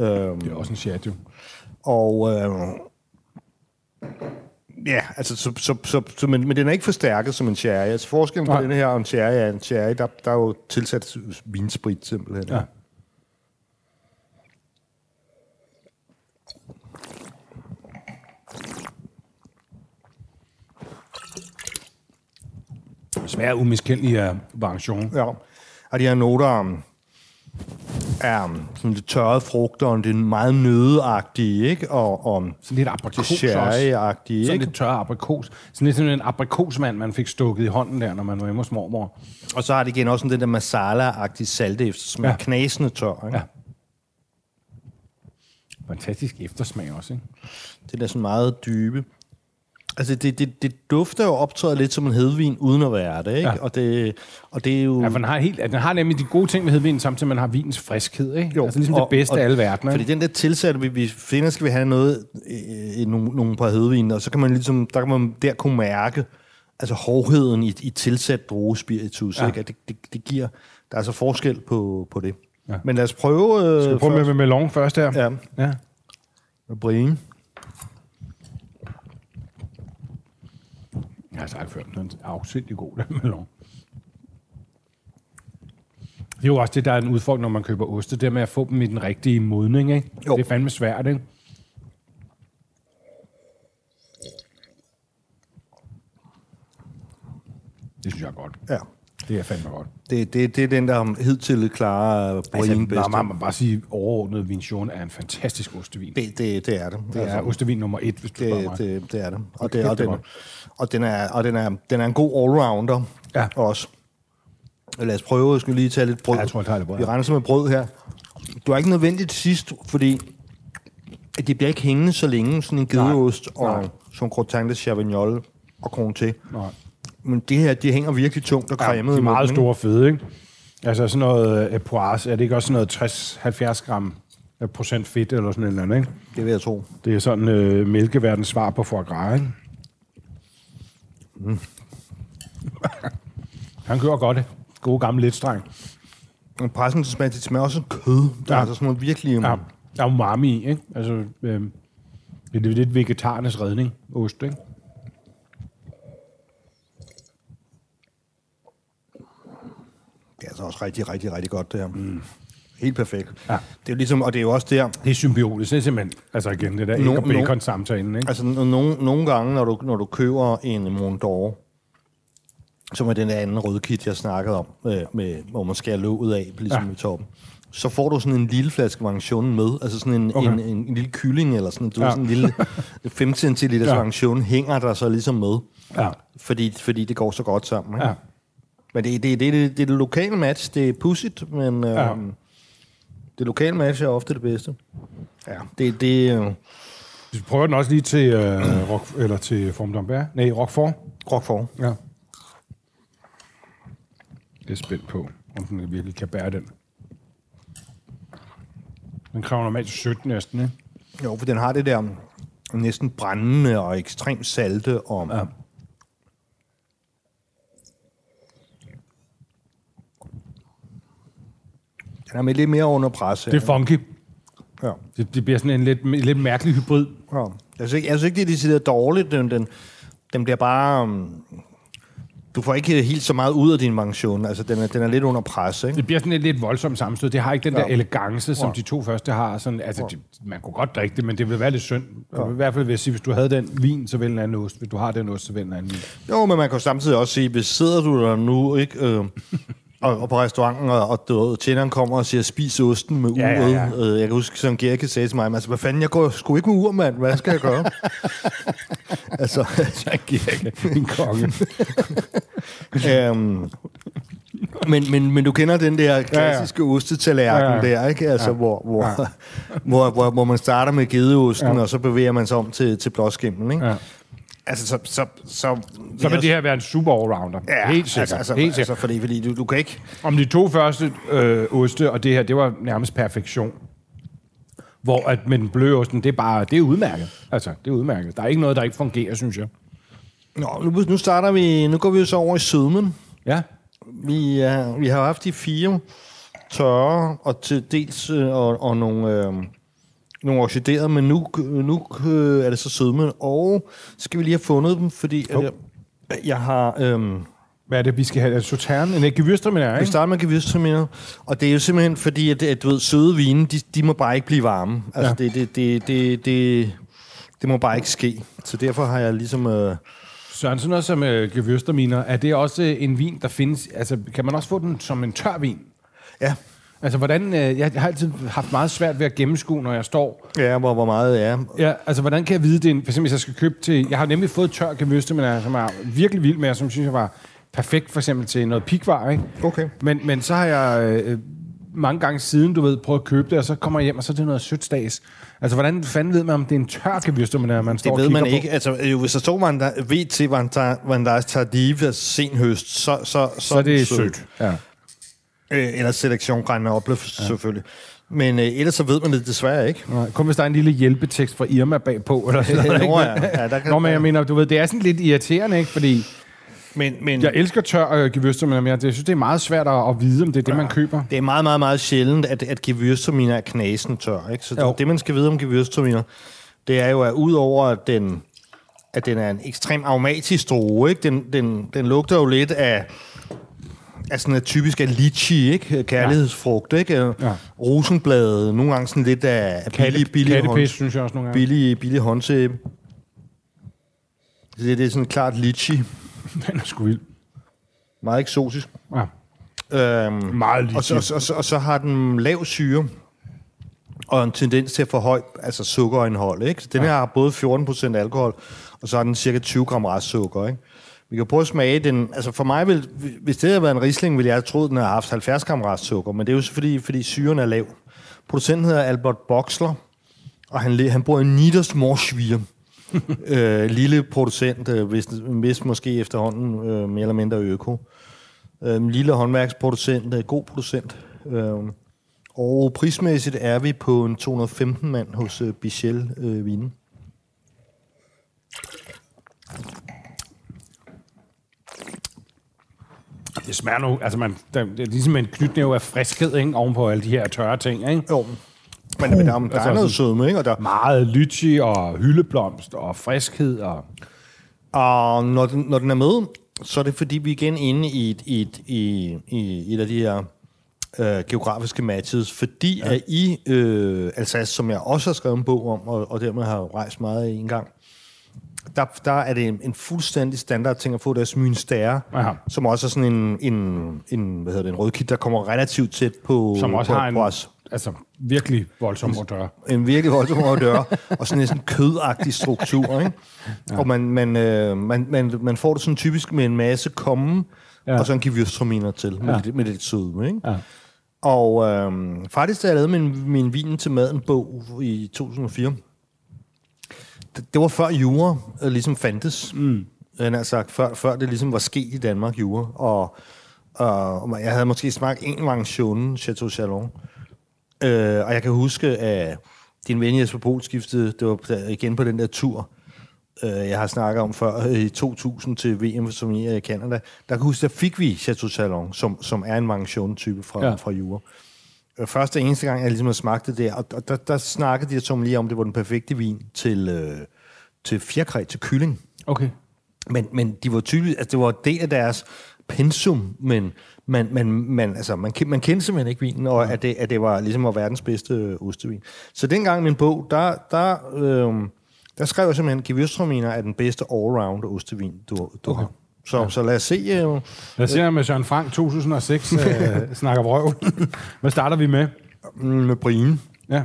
Øhm, det er også en chat, jo. Og øhm, ja, altså, så, så, så, så, men, men den er ikke forstærket som en sherry. Altså forskellen på den her og en sherry er en sherry, der, der er jo tilsat vinsprit simpelthen. Ja. smager umiskendelig af variation. Ja, og de her noter om er um, sådan lidt tørrede frugter, og det er meget nødeagtige, ikke? Og, og Sådan lidt aprikos også. sherry-agtige, Sådan ikke? lidt tør aprikos. Sådan lidt sådan en aprikosmand, man fik stukket i hånden der, når man var hjemme hos mormor. Og så har det igen også sådan den der masala-agtige salte eftersmag. Ja. Ja. Knasende tør, ikke? Ja. Fantastisk eftersmag også, ikke? Det er sådan meget dybe. Altså, det, det, det dufter jo optræder lidt som en hedvin, uden at være det, ikke? Ja. Og, det, og det er jo... Ja, for den har, helt, den har nemlig de gode ting ved hedvinen, samtidig med, man har vinens friskhed, ikke? Jo, altså ligesom det bedste af alle verdener. Fordi ikke? den der tilsatte, vi, vi finder, skal vi have noget, øh, nogle, nogle par hedvin, og så kan man ligesom, der kan man der kunne mærke, altså hårdheden i, i tilsat druespiritus, Ja. ikke? At det, det, det giver, der er altså forskel på, på det. Ja. Men lad os prøve... Øh, Skal vi prøve med, med melon først her? Ja, ja. med brine. Jeg har sagt før, den er afsindig god, den melon. Det er jo også det, der er en udfordring, når man køber oste, det med at få dem i den rigtige modning, ikke? Jo. Det er fandme svært, ikke? Det synes jeg er godt. Ja. Det er fandme godt. Det, det, det er den, der hidtil klare brine Altså, bedste. man må bare sige, overordnet Vinchon er en fantastisk ostevin. Det, Det, det, det er det. det er ostevin nummer et, hvis du spørger mig. det, det, det er det. Og, det, og, det er den, godt. Og, den, er, og den, er, den er en god allrounder Ja. også. Lad os prøve, jeg skal lige tage lidt brød. Ja, jeg tror, jeg tager lidt brød. Vi renser med brød her. Du er ikke nødvendigt sidst, fordi det bliver ikke hængende så længe, sådan en gedeost Nej. og som croutang de chavignol og comté. Nej. Men det her, det hænger virkelig tungt og Ja, cremet. de er i meget store fede, ikke? Altså sådan noget øh, poise, er det ikke også sådan noget 60-70 gram øh, procent fedt eller sådan et eller andet, ikke? ikke? Det vil jeg tro. Det er sådan øh, mælkeverdens svar på foie gras, ikke? Mm. Han kører godt. Gode gamle letstreng. Men pressen smag, det smager også kød. Der Ja. er altså sådan noget virkelig... Ja, der er umami i, ikke? Altså, øh, det er lidt vegetarernes redning, ost, ikke? Det er altså også rigtig, rigtig, rigtig godt, det her. Mm. Helt perfekt. Ja. Det er ligesom, og det er jo også der, Det er symbiotisk, det er simpelthen, altså igen, det der No- og no- bacon-samtalen, ikke? altså no- nogle, nogle gange, når du, når du køber en Mont d'Or, som er den anden rødkit, jeg snakkede om, øh, med, hvor man skærer låget af, ligesom Ja. i toppen, så får du sådan en lille flaske variation med, altså sådan en, Okay. en, en, en lille kylling, eller sådan, du Ja. sådan en lille 5 centiliter Ja. variation, hænger der så ligesom med, Ja, fordi, fordi det går så godt sammen. Ikke? ja. Men det, det, det, det, det er det lokale match, det er pudsigt, men øh, Ja. Det lokale match er ofte det bedste. Ja, det, det øh, Vi prøver den også lige til, øh, rock, eller til Form d'Ambert. Nej, Roquefort. Roquefort. Ja. Det er spændt på, om den virkelig kan bære den. Den kræver normalt sødt næsten, ikke? Jo, for den har det der næsten brændende og ekstremt salte. Og, Ja. Den er med lidt mere under pres. Det er funky. ja. Det, det bliver sådan en lidt, lidt mærkelig hybrid. ja. Jeg synes ikke, jeg synes ikke det er decideret dårligt. Den, den, den bliver bare... Um, du får ikke helt så meget ud af din mansion. Altså, den er, den er lidt under pres, ikke? Det bliver sådan et lidt voldsomt sammenstød. Det har ikke den der Ja. elegance, som Ja. de to første har. Sådan, altså, de, man kunne godt drikke det, men det ville være lidt synd. Ja. I hvert fald vil jeg sige, hvis du havde den vin, så vil en anden ost. Hvis du har den ost, så vil en anden vin. Jo, men man kan samtidig også sige, hvis sidder du der nu, ikke... Øh, og, og på restauranten, og, og du ved, tjeneren kommer og siger, spis osten med Ja, ja, uret. ja. Øh, jeg kan huske, som Gerke sagde til mig, altså, hvad fanden, jeg går sgu ikke med ur, mand. Hvad skal jeg gøre? altså, giver ikke en konge. øhm, men, men, men du kender den der klassiske ja, ja. ostetallerken Ja, ja, ja. ja. der, ikke? Altså, ja. hvor, hvor, ja. hvor, hvor, hvor man starter med gedeosten, ja. og så bevæger man sig om til, til blåskimmen, ikke? Ja. Ja. Altså, så... Så, så, Så vil det her være en super allrounder. Ja, Helt sikkert. Altså, altså, Helt sikkert. altså fordi, fordi du, du kan ikke... Om de to første øh, oste, og det her, det var nærmest perfektion. Hvor at med den bløde osten, det er bare, det er udmærket. Altså, det er udmærket. Der er ikke noget, der ikke fungerer, synes jeg. Nå, nu, nu starter vi... Nu går vi jo så over i sødmen. Ja. Vi, uh, vi har haft de fire tørre og til dels uh, og, og nogle, øh, nogle oxiderede, men nu, nu øh, er det så sødmen. Og skal vi lige have fundet dem, fordi at jeg, jeg har... Øh, Hvad er det, vi skal have? Er det sauterne? En æggevyrstraminer, vi ikke? starter med gewürztraminer, og det er jo simpelthen fordi, at, at du ved, søde vine, de, de må bare ikke blive varme. Altså, ja. det, det, det, det, det, det må bare ikke ske. Så derfor har jeg ligesom... Øh, Søren, sådan noget som øh, Gewürztraminer, er det også øh, en vin, der findes... Altså, kan man også få den som en tør vin? Ja, Altså, hvordan... Øh, jeg har altid haft meget svært ved at gennemskue, når jeg står... ja hvor, hvor meget er. Ja, altså, hvordan kan jeg vide det? For eksempel, hvis jeg skal købe til... Jeg har nemlig fået tør Gewürztraminer, som er virkelig vild med, og som synes jeg var perfekt, for eksempel til noget pikvar, ikke? Okay. Men, men så har jeg øh, mange gange siden, du ved, prøvet at købe det, og så kommer jeg hjem, og så er det noget sødt stads. Altså, hvordan fanden ved man, om det er en tør Gewürztraminer, man står Det ved man kigger ikke. Altså, jo, hvis der står, man der ved til, hvordan der er tardive sen høst, så, så, på? Så er det sødt. Ja. Øh, eller selektion regner op, ja. selvfølgelig. Men øh, ellers så ved man det desværre ikke. Nej, kun hvis der er en lille hjælpetekst fra Irma bagpå, eller sådan noget. Ikke? ja. Ja, der kan- Nå, men jeg mener, du ved, det er sådan lidt irriterende, ikke? Fordi Men, men jeg elsker tør øh, Gewürztraminer, men jeg synes, det er meget svært at, at vide, om det er det, man køber. det er meget, meget, meget sjældent, at, at Gewürztraminer er knasen tør. Ikke? Så Jo. det, man skal vide om Gewürztraminer, det er jo, at udover at den, at den er en ekstrem aromatisk droge, ikke? Den, den, den lugter jo lidt af, af sådan en typisk af litchi, ikke? Kærlighedsfrugt, ikke? Ja. Rosenblade, nogle gange sådan lidt af billig, Katte, billig, kattepis, hånd, synes jeg også nogle gange. billig, billig håndsæbe. Det, det er sådan klart litchi. Den er sgu vild. Meget eksotisk. Ja. Øhm, Meget og, så, og, så, og, så, og så har den lav syre og en tendens til at få højt altså sukkerindhold. Ikke? Så den her har både 14% alkohol, og så har den cirka 20 gram restsukker. Ikke? Vi kan prøve at smage den. Altså for mig, vil, hvis det havde været en Riesling, ville jeg have troet, den havde haft 70 gram restsukker, men det er jo selvfølgelig, fordi syren er lav. Producenten hedder Albert Boxler, og han, han i Niedersmorsvier. øh, lille producent, øh, hvis, hvis måske efterhånden øh, mere eller mindre øko. Øh, lille håndværksproducent, øh, god producent. Øh, og prismæssigt er vi på en 215 mand hos øh, Bichel øh, Vine. Det smager nu, altså man, der, det er ligesom en knytnæve af friskhed, ikke? Ovenpå alle de her tørre ting, ikke? Jo. Men, men der, er- der altså er noget sødme, ikke? Og, der, Meget lychee og hyldeblomst og friskhed og... og når, den, når den er med, så er det fordi, vi er igen inde i et, i et, i, i et af de her øh, geografiske matches, fordi ja. at i øh, Alsace, som jeg også har skrevet en bog om, og, og dermed har rejst meget i en gang, der, der er det en, en fuldstændig standard ting at få deres mynstære, som også er sådan en, en, en, hvad hedder det, en rødkit, der kommer relativt tæt på, Som også på, har en på os. altså, virkelig voldsom odør. En virkelig voldsom odør, og sådan en sådan kødagtig struktur, ikke? Ja. Og man, man, øh, man, man, man får det sådan typisk med en masse komme, Ja. og så en gewürztraminer til, med, ja. lidt, med lidt sødme, ikke? Ja. Og øh, faktisk, da jeg lavede min, min Vin til maden bog i 2004, det, det var før jura øh, ligesom fandtes. Mm. Han har sagt, før, før det ligesom var sket i Danmark, jura. Og, og, jeg havde måske smagt en gang Chaune, Chateau Chalon. Øh, og jeg kan huske, at din ven Jesper Pohl skiftede, det var igen på den der tur, øh, jeg har snakket om før, øh, i 2000 til VM som i Canada. Der kan huske, der fik vi Chateau Chalon, som, som er en Manchon-type fra, Ja. ja. fra Jura. Øh, Første eneste gang, jeg ligesom har smagt det der, og, og der, der snakkede de som lige om, det var den perfekte vin til, øh, til fjerkræ, til kylling. Okay. Men, men de var tydeligt, altså det var del af deres pensum, men man, man, man, altså, man, man kendte simpelthen ikke vinen, og at det, at det var ligesom var verdens bedste øh, ostevin. Så dengang i min bog, der, der, øh, der skrev jeg simpelthen, Gewürztraminer er den bedste all-round ostevin, du, du okay. har. Så, ja. så lad os se. Øh, Lad os se, med Søren Frank 2006 øh, snakker vrøvl. Hvad starter vi med? med Brine. Ja.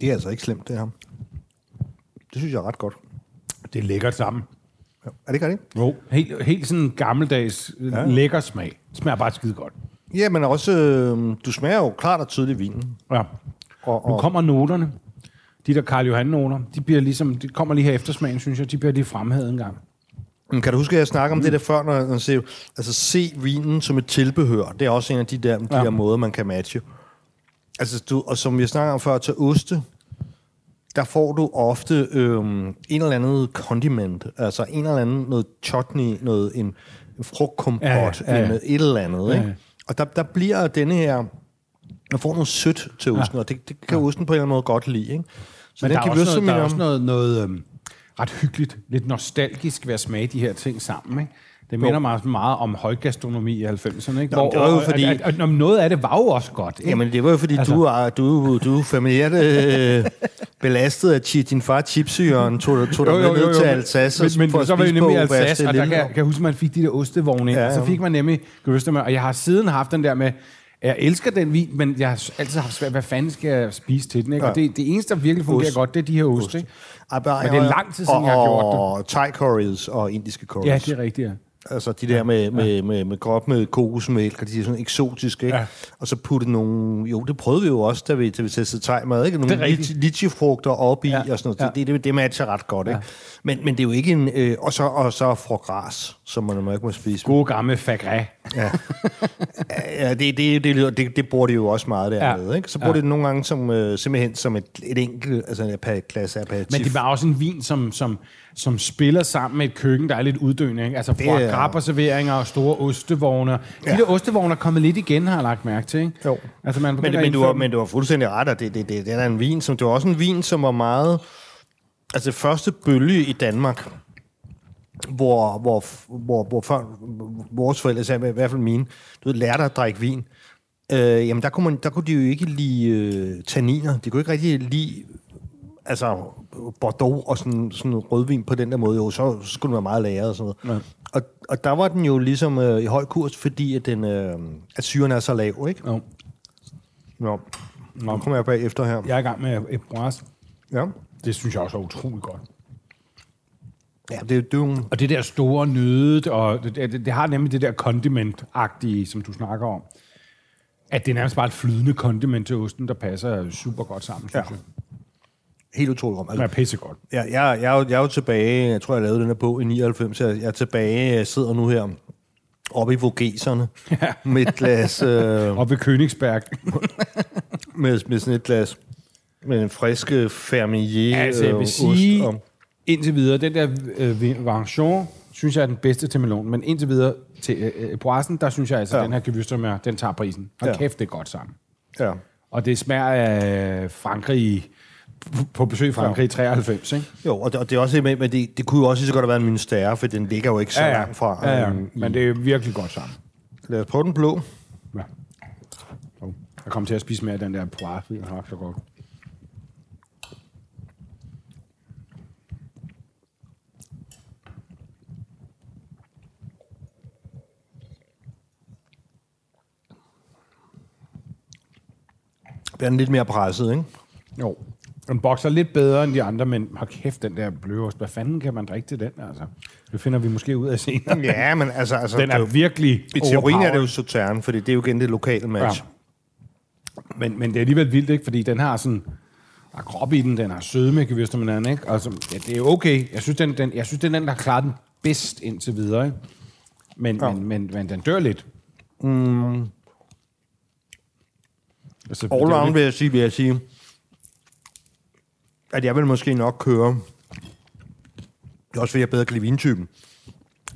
Det er altså ikke slemt, det her. Det synes jeg er ret godt. Det er lækkert sammen. Ja. Er det ikke rigtigt? Jo. Helt, helt sådan gammeldags, ja. lækker smag. Smager bare skide godt. Ja, men også, øh, du smager jo klart og tydeligt vinen. Ja. Og, Nu og, kommer noterne. De der Karl Johan noter, de bliver ligesom, de kommer lige her eftersmagen, synes jeg, de bliver lige fremhævet en gang. Men Kan du huske, at jeg snakker om mm. det der før, når man siger, altså se vinen som et tilbehør. Det er også en af de der, de Ja. der måder, man kan matche. Altså, du, og som vi snakker om før, til oste, der får du ofte øhm, en eller anden condiment, altså en eller anden noget chutney, noget, en, en frugtkompot, Ja, ja, ja, ja, et eller andet. Ja, Ikke? Og der, der bliver denne her, man får noget sødt til osten, ja. og det, det kan ja. osten på en eller anden måde godt lide. Ikke? Så Men den der er, kan vi også noget, der er også noget, noget øhm, ret hyggeligt, lidt nostalgisk ved at smage de her ting sammen. Ikke? Det minder mig meget om højgastronomi i 90'erne, ikke? Nå, men det var jo fordi- at, at, at, noget af det var jo også godt, ikke? Jamen, det var jo fordi, altså, du, er, du, du er familiært øh, belastet af din far chipsyren, tog, tog dig med ned til Alsace men, men, for men at så var det nemlig Alsace, og der kan, kan jeg huske, man fik de der ostevogne ind, Ja, og så fik man nemlig gøstermør, og jeg har siden haft den der med, jeg elsker den vin, men jeg har altid haft svært, hvad fanden skal jeg spise til den, ikke? Ja. Og det, det eneste, der virkelig fungerer Ost. godt, det er de her oste, ikke? Bare- Men det er lang tid siden, jeg har gjort det. Og thai curries og indiske curries. Ja, det er rigtigt, ja. Altså de der med, med, med, med grøt med kokosmælk, og de er sådan eksotiske, ikke? Ja. Og så putte nogle... Jo, det prøvede vi jo også, da vi, da vi testede thai-mad, ikke? Nogle er litchifrugter op i, Ja. og sådan noget. Ja. Det, det, det matcher ret godt, ikke? Men, men det er jo ikke en... Øh, og så, og så frugras, som man ikke må spise. Gode gamle fagræ. Ja, det, det, det, det, det bruger de jo også meget dernede, Ja. ikke? Så bruger Ja. de det nogle gange som, øh, simpelthen som et, et enkelt, altså en apa- klasse aperitif. Men det var også en vin, som, som, som spiller sammen med et køkken, der er lidt uddøende. Ikke? Altså fra er- grapperserveringer og store ostevogne. De Ja. der ostevogne er kommet lidt igen, har jeg lagt mærke til. Ikke? Jo. Altså, man Men, men, du dem. men du var fuldstændig ret, og det, det, det, det er en vin, som, det var også en vin, som var meget... Altså første bølge i Danmark, hvor, hvor, hvor, hvor før, vores forældre sagde, i hvert fald mine, du ved, lærte at drikke vin, øh, jamen der kunne, man, der kunne de jo ikke lide øh, tanniner. De kunne ikke rigtig lide altså Bordeaux og sådan, sådan rødvin på den der måde. Jo, så skulle den være meget lagret og sådan noget. Ja. Og, og der var den jo ligesom øh, i høj kurs, fordi at, den, øh, at syren er så lav, ikke? Jo. Nå, nu kommer jeg bagefter her. Jeg er i gang med et bras. Ja. Det synes jeg også er utroligt godt. Ja, det, er jo... Og det der store nødet, og det, det, det har nemlig det der condiment-agtige, som du snakker om. At det er nærmest bare et flydende condiment til osten, der passer super godt sammen, synes Ja. jeg. Helt utroligt rum. Det er Altså, pissegodt. jeg, jeg, jeg, er jo, jeg er jo tilbage, jeg tror, jeg lavede den her bog i 99, jeg, jeg er tilbage, jeg sidder nu her oppe i Vogeserne med et glas, øh, Og ved Königsberg. med, med sådan et glas, med en friske fermier altså, jeg vil øh, sige, ost. Og, indtil videre, den der øh, Vangtion, synes jeg er den bedste til melon. Men indtil videre til øh, øh, Poisen, der synes jeg altså, Ja. ja. den her Gewürztraminer, den tager prisen. Og Ja. ja. kæft, det er godt sammen. ja. Og det smager af Frankrig på besøg i Frankrig i 93, ikke? Jo, og det, og det er også med, men det, det kunne jo også lige så godt have været en Mynstère, for den ligger jo ikke så langt fra. ja, ja. øhm, Men det er virkelig godt sammen. Lad os prøve den blå. Ja. Jeg kommer til at spise mere af den der poire, fordi den har så godt. Den er lidt mere presset, ikke? Jo. Den bokser lidt bedre end de andre, men har kæft, den der bløost. Hvad fanden kan man drikke til den, altså? Det finder vi måske ud af senere. Ja, men altså... altså Den er det- virkelig I teorien er det jo overpowered. Sautern, fordi det er jo igen det lokale match. Men, men det er alligevel vildt, ikke? Fordi den har sådan... Der er krop i den, den har sødme, kan vi man ikke? Altså, ja, det er okay. Jeg synes, den, den, jeg synes, det er den, der klarer den bedst indtil videre, ikke? Men, Ja. ja. men, men, men den dør lidt. Mm. Altså, det All jo round lidt- vil jeg sige, vil jeg sige, at jeg vil måske nok køre, det er også fordi jeg bedre kan lide vintypen,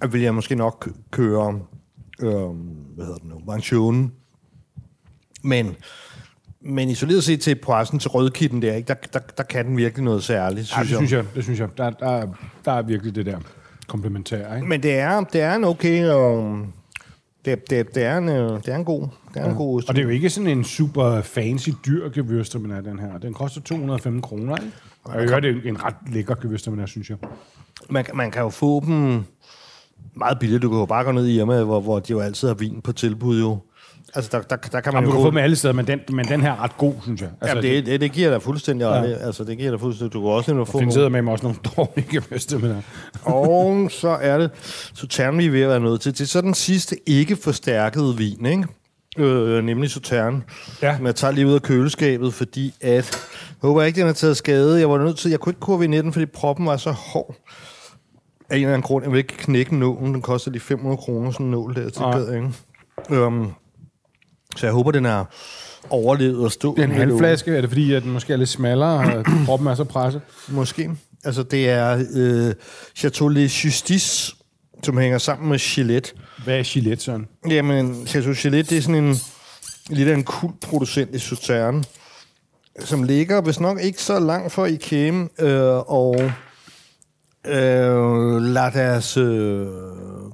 at vil jeg måske nok køre, øh, hvad hedder det nu, Manchone. Men, men isoleret set til pressen til rødkitten der, ikke, der, der, der kan den virkelig noget særligt, Ja, synes, det synes jeg. Det synes jeg. Der, der, er- der er virkelig det der komplementære, ikke? Men det er, det er en okay, øh, det, det, det, er en, øh, det er en god, det er en god ost. Og det er jo ikke sådan en super fancy dyr gevørstamina, den her. Den koster 205 kroner, ikke? Og jeg gør det er en ret lækker gevørstamina, synes jeg. Man, man kan jo få dem meget billigt. Du kan jo bare gå ned i Irma, hvor, hvor de jo altid har vin på tilbud jo. Altså, der, der, der kan man Jamen, du jo kan få dem alle steder, men den, men den her er ret god, synes jeg. Altså, Jamen, det, det, det giver dig fuldstændig. Ja. Altså, det giver dig fuldstændig. Du kan også nemlig få Den nogle... med mig også nogle dårlige gevørstamina. Og så er det Sautern, vi er ved at være nødt til. Det er så den sidste ikke forstærkede vin, ikke? Øh, nemlig Sautern. Ja. Men jeg tager lige ud af køleskabet, fordi at... Jeg håber ikke, den har taget skade. Jeg var nødt til... Jeg kunne ikke kurve den, fordi proppen var så hård. Af en eller anden grund. Jeg vil ikke knække nålen. Den koster lige 500 kroner, sådan en nål der. Gad jeg ikke. Um, så jeg håber, den er overlevet og stå. Det er en lidt halv åben. flaske. Er det fordi, at den måske er lidt smallere, og kroppen er så presset? Måske. Altså, det er øh, Chateau Le Justice, som hænger sammen med Gillette. Hvad er Gillette, Søren? Jamen, Chateau Gillette, det er sådan en lidt af en kult producent i Sautern, som ligger, hvis nok ikke så langt fra Ikea, øh, og øh, lader deres øh,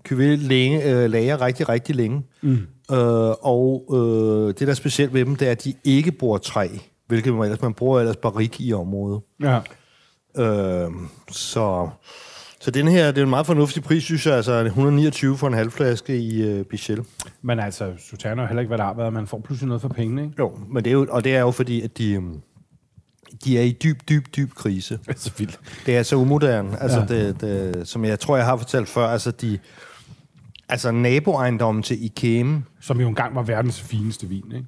Cuvée længe, øh, lager rigtig, rigtig længe. Mm. Øh, og øh, det, der er specielt ved dem, det er, at de ikke bruger træ, hvilket man ellers, man bruger ellers barik i området. Ja. Øh, så, så den her, det er en meget fornuftig pris, synes jeg. Altså 129 for en halv flaske i øh, Bichel. Men altså, Sauternes er heller ikke, hvad der har været. Man får pludselig noget for pengene, ikke? Jo, men det er jo, og det er jo fordi, at de, øhm, de er i dyb, dyb, dyb krise. Det er så vildt. Det er så umoderne, altså ja. det, det, som jeg tror, jeg har fortalt før, altså de, altså naboejendommen til Ikeme Som jo engang var verdens fineste vin, ikke?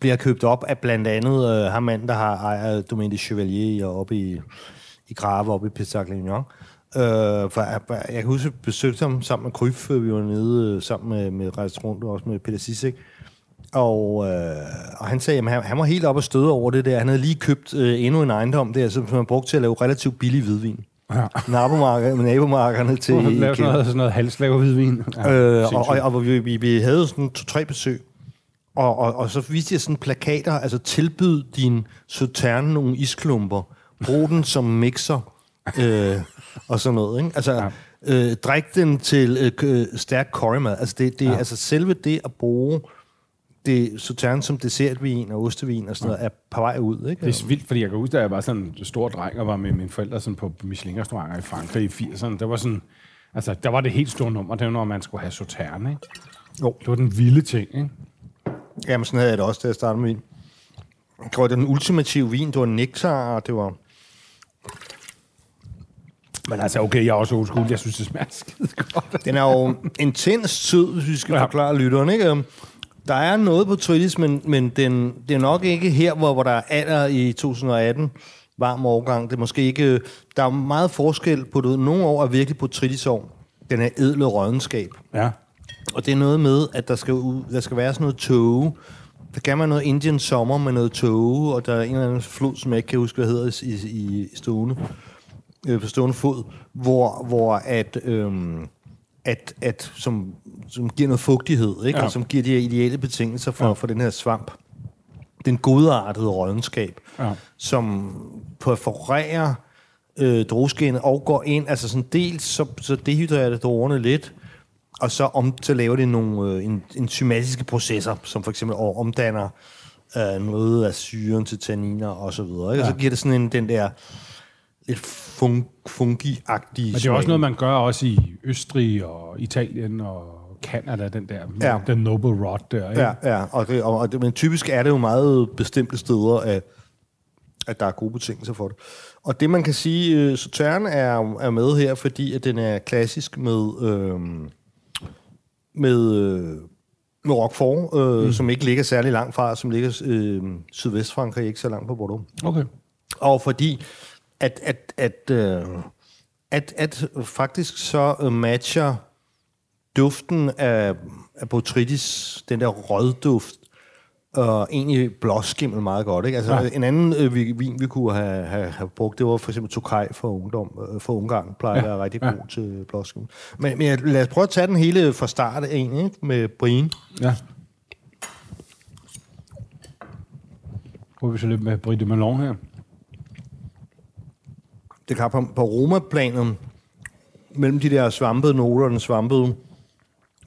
bliver købt op af blandt andet øh, ham mand, der har ejer Domaine de Chevalier og oppe i, i Grave, oppe i Pessac Lignon. Øh, for jeg, jeg kan huske, at jeg besøgte ham sammen med Kryf, vi var nede øh, sammen med, med Rejs Rundt, og også med Peter Sissek. Og, øh, og han sagde, at han, han var helt oppe og støde over det der. Han havde lige købt øh, endnu en ejendom der, som man brugte til at lave relativt billig hvidvin. Ja. Nabomarker, nabomarkerne til Lave sådan Ikea. noget, sådan noget halvslave hvidvin. Ja, Øh, og, sindssygt. og, og vi, vi, vi havde sådan to-tre besøg, og, og, og så viste jeg sådan plakater, altså tilbyd din sauterne nogle isklumper, brug den som mixer, øh, og sådan noget, ikke? Altså, ja. øh, drik den til øh, øh, stærk currymad. Altså, det, det, ja. altså selve det at bruge det sauterne som dessertvin og ostevin og sådan noget, er på vej ud, ikke? Det er vildt, fordi jeg kan huske, da jeg var sådan en stor dreng og var med mine forældre sådan på Michelin-restauranter i Frankrig i 80'erne. Der var sådan, altså, der var det helt store nummer, det var, når man skulle have sauterne, ikke? Jo. Det var den vilde ting, ikke? Jamen, sådan havde jeg det også, da jeg startede med vin. Det var den ultimative vin, det var nektar, og det var... Men altså, okay, jeg er også old school. Jeg synes, det smager skide godt. Den er jo intens sød, hvis vi skal Ja. forklare lytteren, ikke? Øhm, Der er noget på Trillis, men, men den, det er nok ikke her, hvor, hvor der er alder i 2018, varm overgang. Det er måske ikke... Der er meget forskel på det. Nogle år er virkelig på Trillis år. Den er edle rådenskab. Ja. Og det er noget med, at der skal, ud, der skal være sådan noget tåge. Der kan man noget Indian sommer med noget tåge, og der er en eller anden flod, som jeg ikke kan huske, hvad hedder i, i, i stående, øh, på stående fod, hvor, hvor at, øhm, at, at som, som giver noget fugtighed, ikke? Ja. Og som giver de her ideelle betingelser for, Ja. for den her svamp. Den godartede rådenskab, Ja. som perforerer øh, drueskinnet og går ind, altså sådan dels så, så dehydrerer det druerne lidt, og så, om, så laver det nogle øh, en, enzymatiske processer, som for eksempel omdanner øh, noget af syren til tanniner og så videre. Ikke? Ja. Og så giver det sådan en, den der lidt fun, fungi-agtige Men det er også noget, man gør også i Østrig og Italien og Canada, den der, Ja. den Noble Rod der. Ikke? Ja, ja og det, og, det, men typisk er det jo meget bestemte steder, at, at der er gode betingelser for det. Og det, man kan sige, øh, Sauterne er, er med her, fordi at den er klassisk med, øh, med, øh, med Roquefort, øh, mm. som ikke ligger særlig langt fra, som ligger øh, sydvestfrankrig, ikke så langt på Bordeaux. Okay. Og fordi at, at, at, øh, at, at faktisk så øh, matcher duften af, af botrytis, den der rødduft, og egentlig blåskimmel meget godt. Ikke? Altså, Ja. En anden øh, vi- vin, vi kunne have, have, have brugt, det var for eksempel Tokaj for, ungdom, øh, for Ungarn, plejer Ja. at være rigtig Ja. god til blåskimmel. Men, men lad os prøve at tage den hele fra start egentlig, ikke? med Brien. Ja. Prøver vi så lidt med Brie de Melon her. Det kan på, på Roma-planen, mellem de der svampede noter og den svampede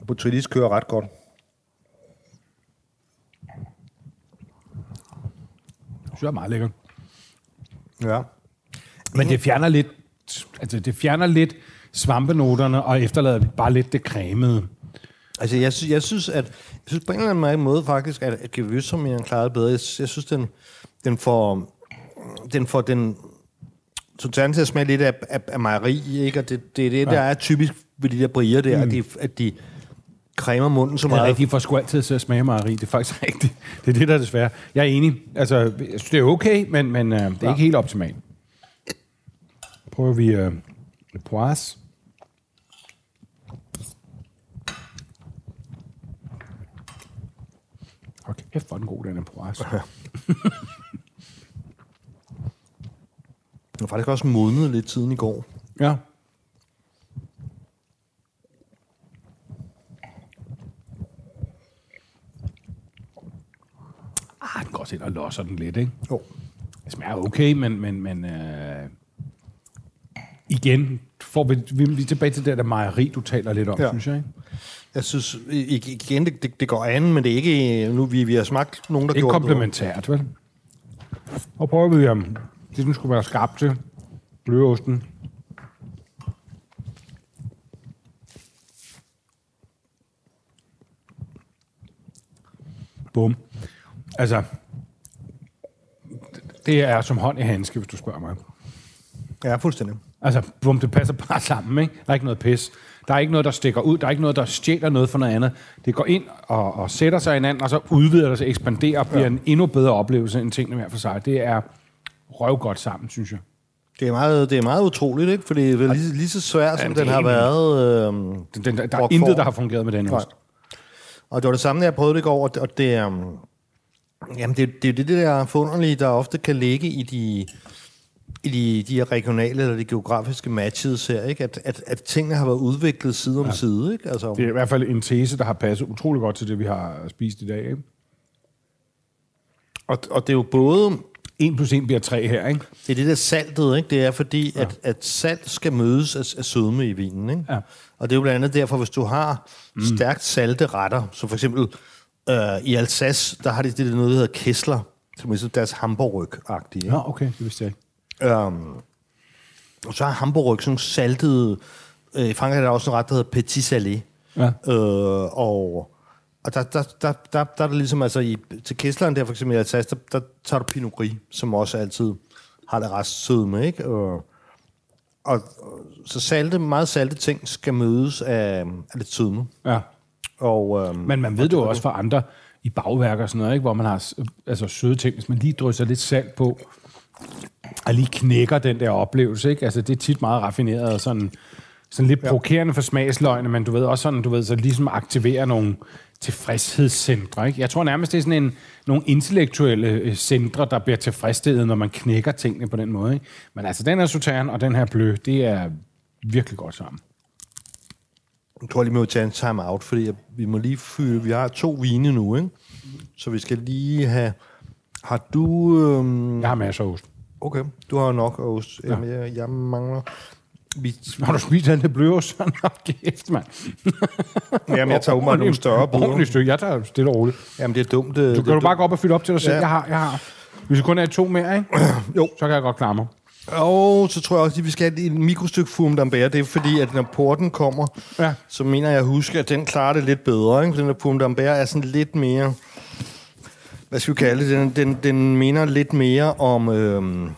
botrytis kører ret godt. Det synes jeg er meget lækkert. Ja. Men det fjerner lidt, altså det fjerner lidt svampenoterne, og efterlader bare lidt det cremede. Altså, jeg, sy- jeg synes, at jeg synes på en eller anden måde faktisk, at, at Gewürztraminer klarer det bedre. Jeg synes, den, den får den får den Sultan til at smage lidt af, af, af mejeri, ikke? Og det, det er det, der er typisk ved de der brier der, mm. at, de, at de cremer munden så Det er meget. rigtigt, for sgu altid til at smage Marie. Det er faktisk rigtigt. Det er det, der er desværre. Jeg er enig. Altså, jeg synes, det er okay, men, men øh, det er ja. ikke helt optimalt. Prøver vi øh, Le Poise. Okay, kæft, hvor er den god, den er Poise. Den er faktisk også modnet lidt tiden i går. Ja. Ah, den går ind og losser den lidt, ikke? Jo. Det smager okay, men, men, men øh, igen, får vi, vi er lige tilbage til det der mejeri, du taler lidt om, ja. Synes jeg. Ikke? Jeg synes, igen, det, det, det går an, men det er ikke... Nu, vi, vi har smagt nogen, der gjorde det. komplementært, vel? Og prøver vi, om det den skulle være skarpt til. Blødeosten. Bum. Altså, det er som hånd i handske, hvis du spørger mig. Ja, fuldstændig. Altså, bum, det passer bare sammen, ikke? Der er ikke noget pis. Der er ikke noget, der stikker ud. Der er ikke noget, der stjæler noget for noget andet. Det går ind og, og sætter sig hinanden, og så udvider det sig, ekspanderer og bliver ja. en endnu bedre oplevelse end tingene hver for sig. Det er røvgodt sammen, synes jeg. Det er meget, det er meget utroligt, ikke? Fordi det er lige, lige så svært, som det den har været... Øh, Den, den, der, der er intet, der har fungeret med den Nej. ost. Og det var det samme, jeg prøvede det i går, og det, og det, um, jamen det, det er jo det der forunderlige, der ofte kan ligge i de, i de, de her regionale eller de geografiske matches her, ikke? At, at, at tingene har været udviklet side om ja. side. Ikke? Altså, Det er i hvert fald en tese, der har passet utrolig godt til det, vi har spist i dag. Ikke? og, og det er jo både 1 plus 1 bliver 3 her, ikke? det, er det der saltet, ikke? det er fordi, ja. at, at salt skal mødes af, af sødme i vinen. Ikke? Ja. Og det er jo blandt andet derfor, hvis du har mm. stærkt salte retter, som for eksempel øh, i Alsace, der har de det noget, der hedder Kessler, som er deres hamburg-agtige. ikke? Nå, okay, det vidste jeg ikke. Um, og så har Hamburg sådan saltede... Øh, I Frankrig er der også en ret, der hedder petit salé. Ja. Øh, og og der, der, der, der, der er det ligesom, altså i, til Kessleren der for eksempel i Alsace, der, der tager du Pinot Gris, som også altid har det ret sødme, ikke? Og, og, så salte, meget salte ting skal mødes af, af lidt sødme. Ja. Og, øhm, Men man ved det jo også fra andre i bagværker og sådan noget, ikke? hvor man har altså, søde ting. Hvis man lige drysser lidt salt på, og lige knækker den der oplevelse, ikke? Altså, det er tit meget raffineret og sådan, sådan lidt provokerende for smagsløgene, men du ved også sådan, du ved, så ligesom aktiverer nogle tilfredshedscentre. Ikke? Jeg tror nærmest, det er sådan en, nogle intellektuelle øh, centre, der bliver tilfredsstillet, når man knækker tingene på den måde. Ikke? Men altså, den her Sauternes og den her Blø, det er virkelig godt sammen. Jeg tror lige, vi må tage en time out, fordi jeg- vi må lige fylde... Vi har to vine nu, ikke? Så vi skal lige have... Har du... Øhm, Jeg har masser af ost. Okay, du har nok ost. Ja. Jamen, jeg, jeg mangler... Vi, Har du spist den der bløost? Sådan op kæft, mand. jamen, jeg tager umiddelbart nogle større. Ordentligt stykke. Jeg tager stille og roligt. Jamen, det er dumt. Det, Du kan du bare gå op og fylde op til dig selv. Ja. Jeg har, jeg har. Hvis vi kun er to mere, ikke? Jo. Så kan jeg godt klare mig. Og så tror jeg også, at vi skal have et mikrostykke fume d'ambert. Det er fordi, at når porten kommer, Ja. så mener jeg at huske, at den klarer det lidt bedre. Ikke? For den der fume d'ambert er sådan lidt mere... Hvad skal vi kalde det? Den, den, den minder lidt mere om... Øhm,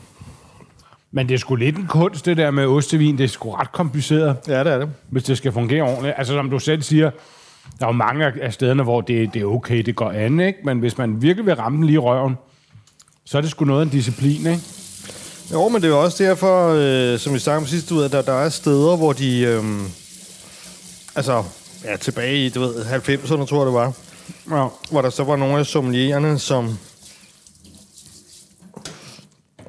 Men det er sgu lidt en kunst, det der med ostevin. Det er sgu ret kompliceret, ja, det er det. hvis det skal fungere ordentligt. Altså, som du selv siger, der er jo mange af- stederne, hvor det, det er okay, det går an, ikke? Men hvis man virkelig vil ramme lige røven, så er det sgu noget af en disciplin, ikke? Jo, men det er jo også derfor, øh, som vi snakkede om sidste ud, at der, der er steder, hvor de... Øh, altså, ja, tilbage i, du ved, 90'erne, tror jeg det var, Ja. hvor der så var nogle af sommeliererne, som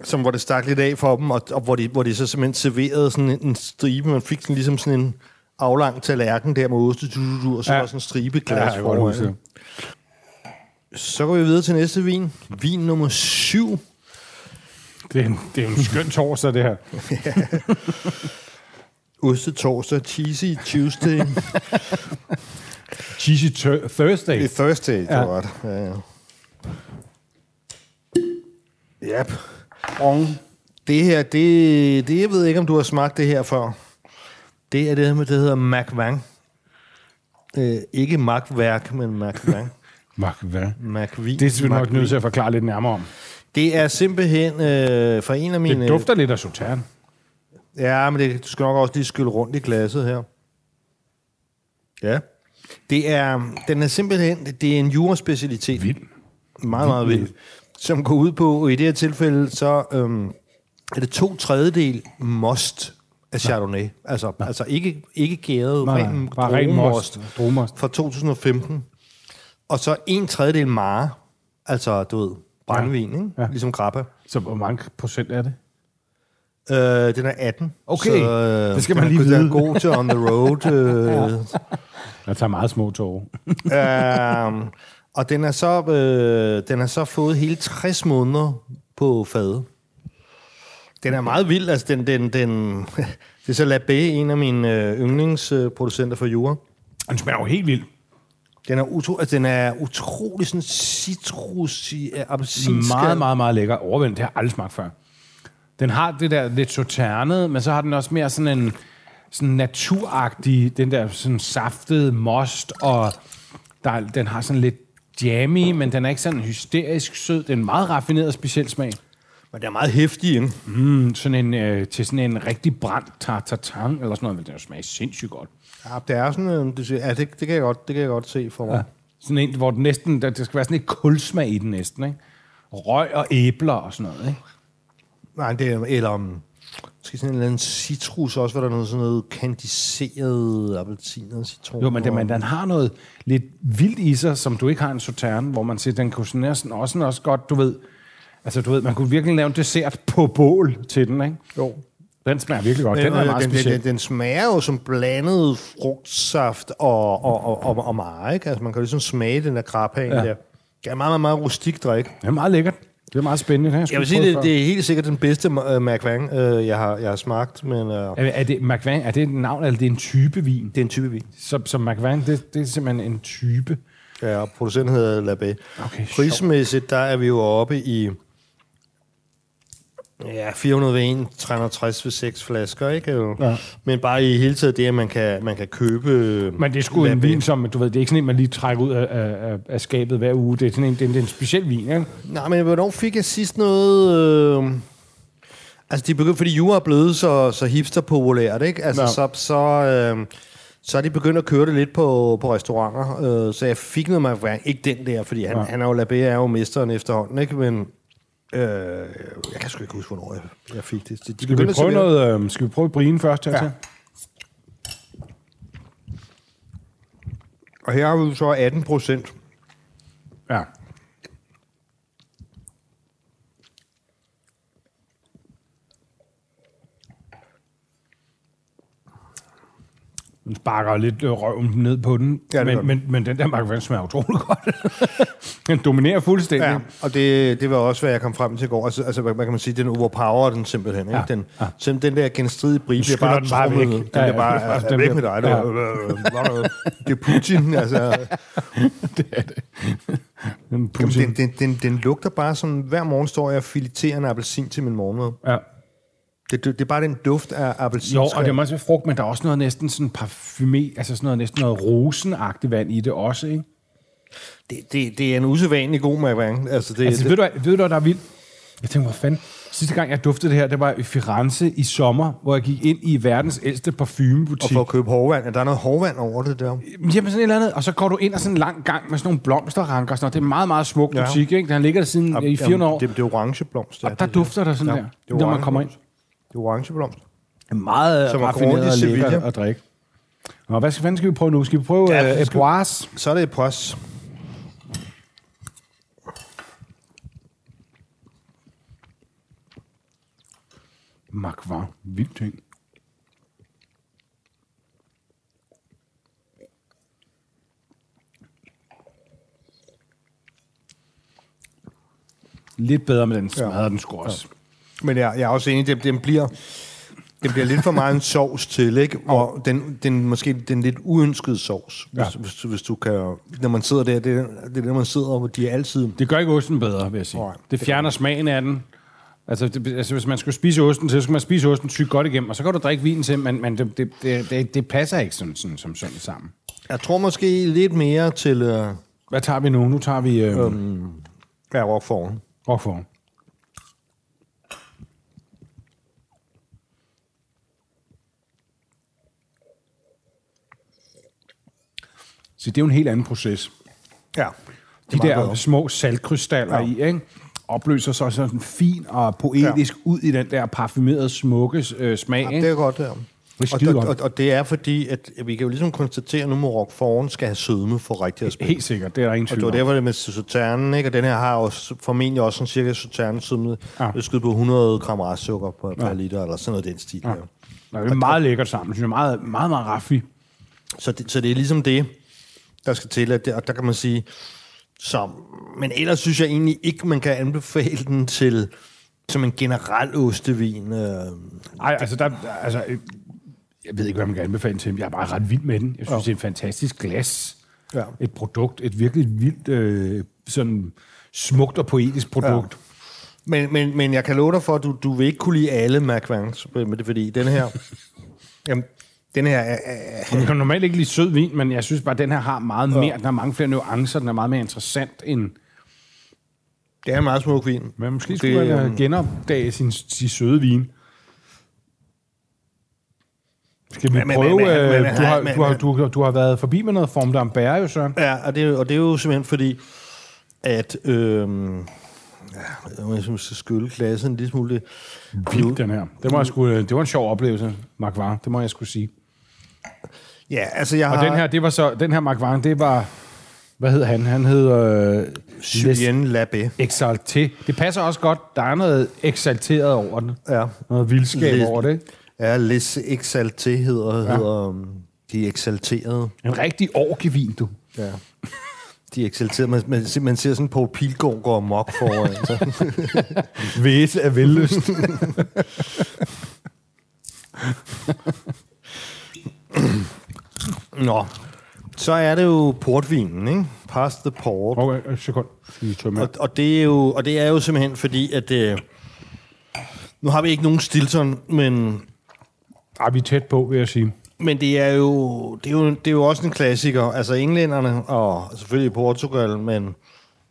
som hvor det stak lidt af for dem, og, og hvor, de, hvor de så simpelthen serverede sådan en, en stribe. Man fik sådan ligesom sådan en aflang tallerken der med oste, du, du, du, og så Ja. ja. var sådan en stribe glas Ja, foran. Så går vi videre til næste vin. Vin nummer syv. Det er en, det er en skøn torsdag, det her. Oste torsdag, cheesy Tuesday. Cheesy Thursday. Det er Thursday, det Ja. var det. Ja, ja. Yep. Det her, det, det, jeg ved ikke, om du har smagt det her før. Det er det, med, det hedder McVang. Øh, ikke magtværk, men McVang. Hvad? McVin. Det er vi nok nødt til at forklare lidt nærmere om. Det er simpelthen øh, fra en af mine... Det dufter lidt af Sauternes. Ja, men det, du skal nok også lige skylle rundt i glasset her. Ja. Det er, den er simpelthen, det er en juraspecialitet. Vild. Meget, meget vild. Som går ud på, og i det her tilfælde, så øhm, er det to tredjedel most af Chardonnay. Altså, altså ikke, ikke gæret, Nej, ren bare ren most. fra 2015. Og så en tredjedel mare, altså, du ved, brændvin, ikke? Ja. Ligesom grappa. Så hvor mange procent er det? Øh, den er 18. Okay, så, øh, det skal den man lige Den vide. er god til on the road. Øh, Jeg tager meget små tårer. Øhm, og den er, så, øh, den er så fået hele 60 måneder på fade. Den er meget vild. Altså, den, den, den, det er så Labé, en af mine øh, yndlingsproducenter for jura. Den smager jo helt vildt. Den er, utro, altså, den er utrolig sådan citrus i appelsinsk. Meget, meget, meget lækker. Overvendt, det har jeg aldrig smagt før. Den har det der lidt sauternet, men så har den også mere sådan en sådan naturagtig, den der sådan saftede most, og der, den har sådan lidt jammy, men den er ikke sådan hysterisk sød. Det er en meget raffineret speciel smag. Men den er meget hæftig, ikke? Mm, sådan en, øh, til sådan en rigtig brændt tartartang, eller sådan noget, men den smager sindssygt godt. Ja, det er sådan, øh, det, ja, det, det, kan jeg godt, det kan jeg godt se for mig. Ja. Sådan en, hvor den næsten, der, der skal være sådan et kulsmag i den næsten, ikke? Røg og æbler og sådan noget, ikke? Nej, det er, eller um, måske sådan en eller anden citrus også, hvor der er noget sådan noget kandiseret appelsin og citron. Jo, men, det, men den har noget lidt vildt i sig, som du ikke har en sauterne, hvor man siger, den kunne sådan næsten også, også godt, du ved, altså du ved, man kunne virkelig lave en dessert på bål til den, ikke? Jo. Den smager virkelig godt. Den er den, meget den, speciel. den, den smager jo som blandet frugtsaft og, og, og, og, og meget, ikke? Altså man kan jo ligesom smage den der krabhag ja. Der. Det er meget, meget, meget rustik drik. Det er meget lækkert. Det er meget spændende. Har Jeg vil sige, det, det er helt sikkert den bedste uh, McVang, uh, jeg, har, jeg har smagt, men uh, Er, er det McVang, er det et navn, eller det er en type vin? det er en type vin. Så, så McVang, det, det er simpelthen en type. Ja, og producenten hedder Labé. Okay. Prismæssigt, der er vi jo oppe i ja, 400 ved 1, 360 ved 6 flasker, ikke? Ja. Men bare i hele taget det, at man kan, man kan købe... Men det er sgu en vin, som, du ved, det er ikke sådan en, man lige trækker ud af, af, af skabet hver uge. Det er sådan en, det er, det er en speciel vin, ikke? Nej, men hvornår fik jeg sidst noget... Øh... Altså, de begyndte, fordi jura er blevet så, så hipster-populært, ikke? Altså, Ja. så, så, øh, så er de begyndt at køre det lidt på, på restauranter. Øh, så jeg fik noget med Ikke den der, fordi han, Ja. han er jo Labé, er jo mesteren efterhånden, ikke? Men øh, jeg kan sgu ikke huske, hvornår jeg, jeg fik det. De, de Skal vi prøve noget, øh, skal vi prøve brien først? Ja. Ja. Og her har vi så 18 procent. ja. Den sparker lidt øh, røven ned på den, Ja, det men, men, men den der McVang smager utrolig godt. den dominerer fuldstændig. Ja, og det, det var også, hvad jeg kom frem til i går. Altså, altså hvad, kan man sige, den overpower den simpelthen. Ikke? Ja, Den, ja. den, den der genstridige brie bliver bare, den bare væk. Den Ja, ja, ja, bare ja, altså, den væk bliver- med dig. Du. Det er Putin. Altså, Den Putin. den, den, den, den lugter bare som, hver morgen står jeg og fileterer en appelsin til min morgenmad. Ja. Det, det, det er bare den duft af appelsin. Jo, og det er også frugt, men der er også noget næsten sådan parfume, altså sådan noget næsten noget rosenagtigt vand i det også, ikke? det, det, det er en usædvanlig god McVang. Altså, det, Altså, det, ved du, ved du, hvad der er vildt? Jeg tænkte, hvad fanden? Sidste gang, jeg duftede det her, det var i Firenze i sommer, hvor jeg gik ind i verdens ældste og parfumebutik. for at købe hårvand. Er der noget hårvand over det der? Jamen sådan et eller andet, og så går du ind og sådan en lang gang med sådan nogle blomsterranker og sådan noget. Det er en meget, meget smuk Ja. butik, ikke? Den ligger der siden øh, i 400 år. Det, det er orange blomst. og der dufter der sådan Ja, der, det er når man kommer ind. Det er orange blomst. Meget Som rundt raffineret og Sevilla. lækkert at drikke. Nå, hvad skal, fanden skal vi prøve nu? Skal vi prøve Ja, ja, uh, skal- Epoise? Så er det et pos. Magvar. Vildt ting. Lidt bedre med den smadrer den sgu også. Men jeg, jeg er også enig, det, den bliver... Det bliver lidt for meget en sovs til, ikke? Og den, den måske den lidt uønskede sovs, Ja. hvis, hvis, du- hvis du kan... Når man sidder der, det det er der, man sidder, hvor de er altid... Det gør ikke osten bedre, vil jeg sige. Nej, det fjerner smagen af den. Altså, det, altså, hvis man skulle spise osten, så skal man spise osten sygt godt igennem, og så kan du drikke vinen til, men, men det, det, det, det, det passer ikke sådan, sådan, som sådan sammen. Jeg tror måske lidt mere til øh, Hvad tager vi nu? Nu tager vi øh, um, ja, rockformen. rockform. Så det er jo en helt anden proces. Ja. De der bedre. små saltkrystaller Ja. ja. i, ikke? opløser sig sådan fin og poetisk ja. ud i den der parfumerede, smukke øh, smag. Ja, ikke? det er godt, der. er Og, og, og, og, det er fordi, at vi kan jo ligesom konstatere nu, at rockformen skal have sødme for rigtig at spille. Helt sikkert, det er der ingen Og tvivl det var derfor det med sauternen, ikke? Og den her har også formentlig også sådan cirka sauternen sødme. Ja. Ja. Det skyder på 100 gram restsukker per, per liter, eller sådan noget den stil. Ja. Ja. Ja, det er meget lækkert sammen, synes jeg. Meget, meget, meget raffi. Så, det, så det er ligesom det, der skal til, at det, og der kan man sige, så, men ellers synes jeg egentlig ikke, man kan anbefale den til, som en generel ostevin. Øh, Ej, altså, der, altså, øh, jeg ved ikke, hvad man kan anbefale til. Jeg er bare ret vild med den. Jeg synes, ja. det er et fantastisk glas. Ja. Et produkt, et virkelig vildt, øh, sådan smukt og poetisk produkt. Men, men, men jeg kan love dig for, at du, du vil ikke kunne lide alle Macvans, med det, fordi den her... jamen, den her er, er, Ja. Jeg kan normalt ikke lide sød vin, men jeg synes bare, at den her har meget mere. Den har mange flere nuancer. Den er meget mere interessant end... det er en meget smuk vin. Men måske Det, skulle man øhm, øh, genopdage sin, sin søde vin. Skal vi Men- prøve... men- øh, men- du, har, men- du, har, du, har, du har været forbi med noget form d'Ambert, jo, Søren. Ja, og det, er og det er jo simpelthen fordi, at... Øhm, ja, jeg må simpelthen skylde klassen en lille smule. Det, Vildt, den her. Det, må jeg sgu, det var en sjov oplevelse, Mark Var. Det må jeg skulle sige. Ja, altså jeg Og har... den her, det var så, den her Mark Var, det var, hvad hed han? Han hed øh, Julien Labé. Exalté. Det passer også godt. Der er noget eksalteret over den. Ja. Noget vildskab Lidt. over det. Ja, Les Exalté hedder, ja. hedder um, de eksalterede. En rigtig orkevin, du. Ja. De er eksalterede. Man, man, man ser sådan på Pilgaard går mok foran. Så. Væse af vildlyst. Nå, så er det jo portvinen, ikke? Past the port. Okay, et sekund. Og, og, det er jo, og det er jo simpelthen fordi, at øh, nu har vi ikke nogen Stilton, men, Ej, vi er tæt på, vil jeg sige. men det, er jo, det, er jo, det er jo også en klassiker. Altså englænderne, og selvfølgelig Portugal, men,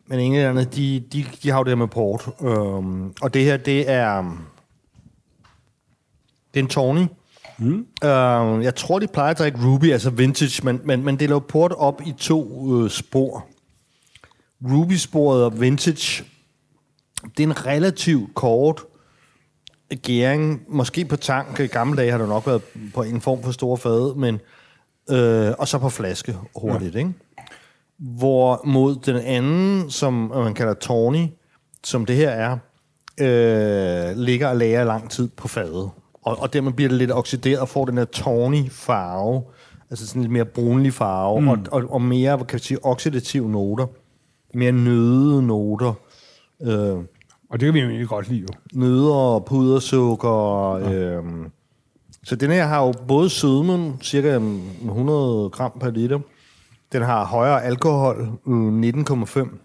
men englænderne, de, de, de har jo det her med port. Øhm, og det her, det er, det er en Tawny. Mm. Øh, jeg tror, de plejer at drikke Ruby, altså vintage, men, men, men det laver port op i to øh, spor. Ruby-sporet og vintage, det er en relativt kort gæring, måske på tank. I gamle dage har det nok været på en form for store fade, men øh, og så på flaske hurtigt, ja. ikke? Hvor mod den anden, som man kalder Tawny, som det her er, øh, ligger og lager lang tid på fadet. Og, og dermed bliver det lidt oxideret og får den her tawny farve, altså sådan lidt mere brunlig farve, mm. og, og, og mere, kan vi sige, oxidative noter. Mere nøde noter. Øh, Og det kan vi jo egentlig godt lide, jo. nødder og pudersukker. Ja. Øhm, så den her har jo både sødmen, cirka 100 gram per liter. Den har højere alkohol, øh, 19,5.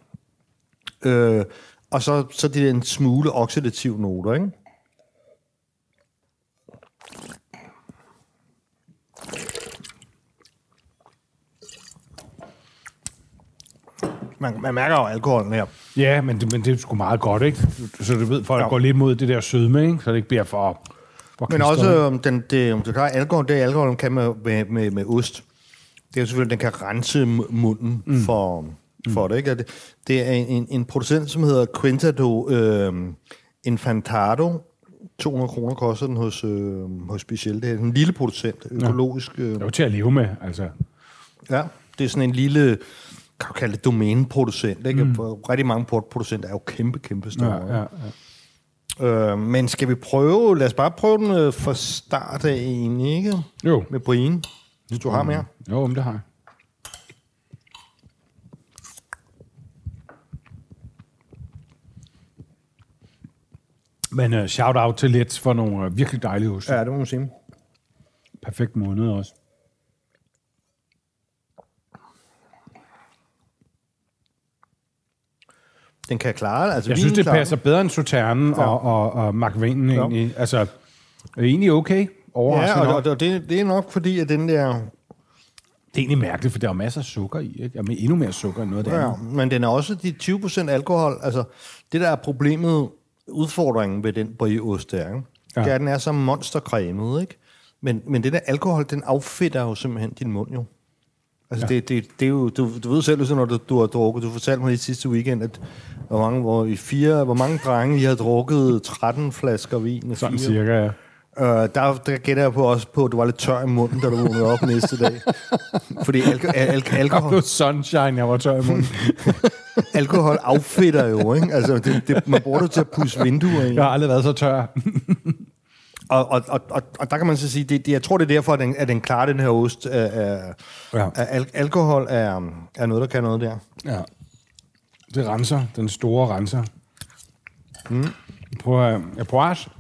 Øh, og så, så det er en smule oxidativ noter, ikke? Man, man mærker jo alkoholen her. Ja, men det, men det er sgu meget godt, ikke? Så du ved, folk Ja. går lidt mod det der sødme, ikke? Så det ikke bliver for... for Men også, øhm, den, det, det klare alkohol, det alkohol kan med, med, med, med ost. Det er jo selvfølgelig, den kan rense mu- munden mm. for, for det. Ikke? Det, det er en, en producent, som hedder Quintado øh, Infantado. 200 kroner koster den hos, øh, hos Speciel. Det er en lille producent, økologisk. Øh, Det er jo til at leve med, altså. ja, det er sådan en lille, kan du kalde det domæneproducent. Ikke? Mm. Rigtig mange portproducenter er jo kæmpe, kæmpe store. Ja, ja, ja. Øh, men skal vi prøve, lad os bare prøve den øh, fra start af egentlig, ikke? Jo. Med Brian, hvis du har mere. Jo, men det har jeg. Men uh, shout-out til Let's for nogle uh, virkelig dejlige oste. Ja. Ja, det må man sige. Perfekt måned også. Den kan klare altså Jeg synes, det klarer passer bedre end Sauternen ja. og, og, og Macvinen Ja. egentlig. Altså, er egentlig okay. Overraskende Ja, og, og, og det, det er nok fordi, at den der... Det er egentlig mærkeligt, for der er masser af sukker i. Ikke? Jamen, endnu mere sukker end noget af det Ja, andet. men den er også de 20% alkohol. Altså, det der er problemet, udfordringen ved den brieost der, ikke? Ja. det er, at den er så monstercremet, ikke? Men, men det der alkohol, den affedter jo simpelthen din mund, jo. Altså, ja. det, det, det er jo, du, du ved selv, når du, du har drukket, du fortalte mig i sidste weekend, at hvor mange, hvor i fire, hvor mange drenge, I har drukket 13 flasker vin. Sådan fire. cirka, ja. Øh, der, der gætter jeg på også på, at du var lidt tør i munden, da du vågnede op næste dag. Fordi alko- al- al- alkohol, blev sunshine, jeg var tør i munden. alkohol affedter jo, ikke? Altså, det, det, man bruger det til at pusse vinduer i. Jeg har aldrig været så tør. Og, og, og, og, og der kan man så sige, det, det, jeg tror, det er derfor, at den, at den klarer den her ost. Af, af, Ja. al, alkohol er, er noget, der kan noget der. Ja. Det renser. Den store renser. Prøv at høre. Poise.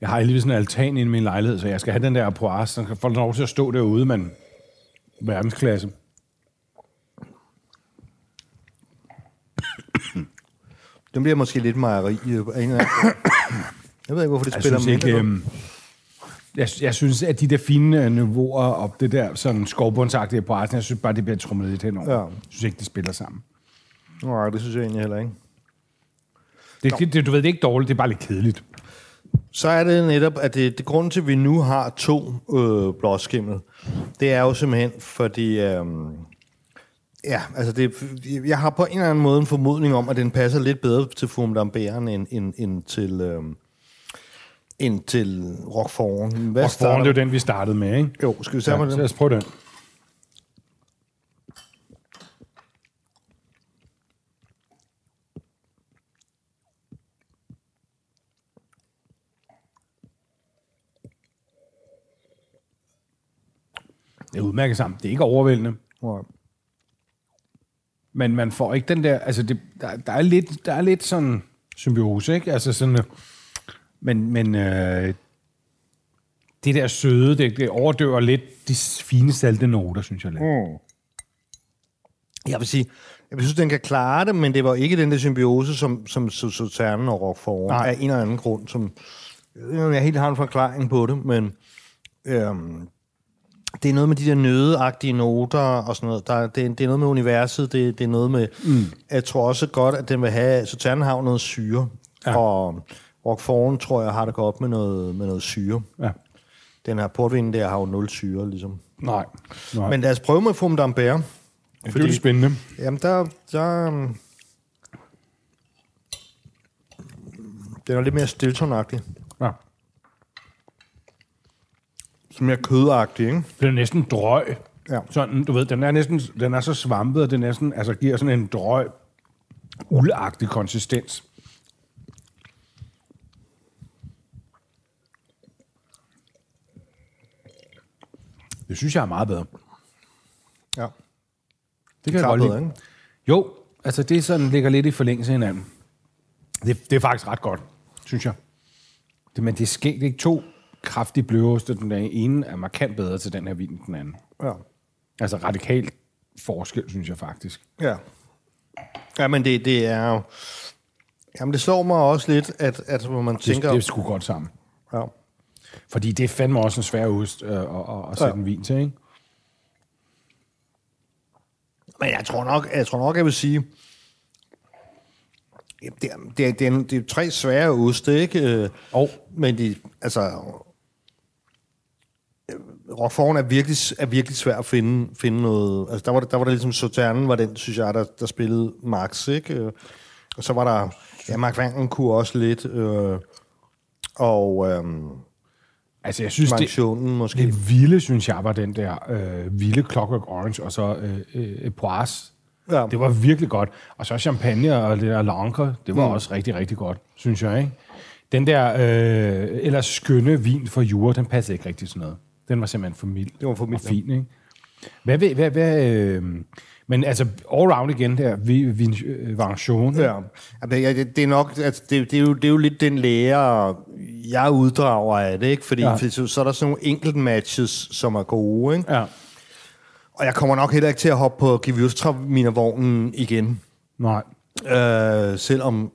Jeg har sådan en altan inde i min lejlighed, så jeg skal have den der Poise. Så kan få lov til at stå derude, men verdensklasse. Den bliver måske lidt mejeri. Jeg ved ikke, hvorfor det Jeg spiller synes ikke... mindre. Øhm, jeg, jeg synes, at de der fine øh, niveauer og det der sådan skovbundsagtige på Arsenal, jeg synes bare, det bliver trummet lidt henover. Ja. Jeg synes ikke, de spiller sammen. Nej, det synes jeg egentlig heller ikke. Det, det, det, du ved, det er ikke dårligt, det er bare lidt kedeligt. Så er det netop, at det, det grund til, at vi nu har to øh, blåskimmel, det er jo simpelthen, fordi... Øh, ja, altså det, jeg har på en eller anden måde en formodning om, at den passer lidt bedre til Fumdamberen end, end, end til... Øh, end til Rockforen. Hvad Og foran, det er jo den, vi startede med, ikke? Jo, skal vi tage Ja, med den? lad os prøve den. Det er udmærket sammen. Det er ikke overvældende. Nej. Men man får ikke den der... Altså, det, der, der, er lidt, der er lidt sådan symbiose, ikke? Altså sådan... øh, Men, men øh, det der søde, det, det overdøver lidt de fine salte noter, synes jeg lidt. Mm. Jeg vil sige, jeg synes, den kan klare det, men det var ikke den der symbiose, som, som Sauternen og Rockford Nej. af en eller anden grund, som jeg helt har en forklaring på det, men øhm, det er noget med de der nødeagtige noter og sådan noget. Der, det, det er noget med universet, det, det er noget med... Mm. Jeg tror også godt, at den vil have... Sauternen har noget syre, Ja. ja. og Rockford, tror jeg, har det godt med noget, med noget syre. Ja. Den her portvin der har jo nul syre, ligesom. Nej. Nej. Men lad os prøve med Fum d'Ambert. det er jo lidt spændende. Jamen, der... der øhm, den er lidt mere stiltonagtig. Ja. Som mere kødagtig, ikke? Den er næsten drøg. Ja. Sådan, du ved, den er næsten, den er så svampet, at det næsten, altså giver sådan en drøg, uldagtig konsistens. Det synes jeg er meget bedre. Ja. Det kan jeg godt bedre, lide. ikke? Jo, altså det sådan, ligger lidt i forlængelse af hinanden. Det, det er faktisk ret godt, synes jeg. Det, men det er skægt, ikke? To kraftige blødoste. Den ene er markant bedre til den her vin end den anden. Ja. Altså radikalt forskel, synes jeg faktisk. Ja. Ja, men det, det er jo... Jamen, det slår mig også lidt, at, at hvor man Det, tænker... det er sgu godt sammen. ja. Fordi det er fandme også en svær ost øh, at, at, at sætte Ja. en vin til, ikke? Men jeg tror nok, jeg, tror nok, jeg vil sige... Det er, det, er, det, er, det er tre svære oste, ikke? Øh, Og Men de, altså... øh, Rockforen er virkelig, er virkelig svær at finde, finde noget... Altså, der var det, der var det ligesom Sauternen, var den, synes jeg, der, der spillede Max, ikke? Øh, Og så var der... Ja, Mark Vangen kunne også lidt. Øh, og øhm, altså, jeg synes, det, Mansionen måske. det vilde, synes jeg, var den der øh, vilde Clockwork Orange, og så øh, øh, Poise. Ja. Det var virkelig godt. Og så champagne og det der Lancer, det var mm. også rigtig, rigtig godt, synes jeg, ikke? Den der øh, ellers skønne vin for jure, den passede ikke rigtig sådan noget. Den var simpelthen for mild. Det var for mild, Og fin, ikke? Hvad, hvad, hvad, hvad øh, men altså, all round igen der, vi, vi, øh, Vangtion. Ja, det, det, det er nok, altså, det, det, er jo, det er jo lidt den lære, jeg uddrager af det, ikke? Fordi, Ja. fordi så, så er der sådan nogle enkelt matches, som er gode, ikke? ja. Og jeg kommer nok heller ikke til at hoppe på Givjustra-vognen igen. Nej. Øh, selvom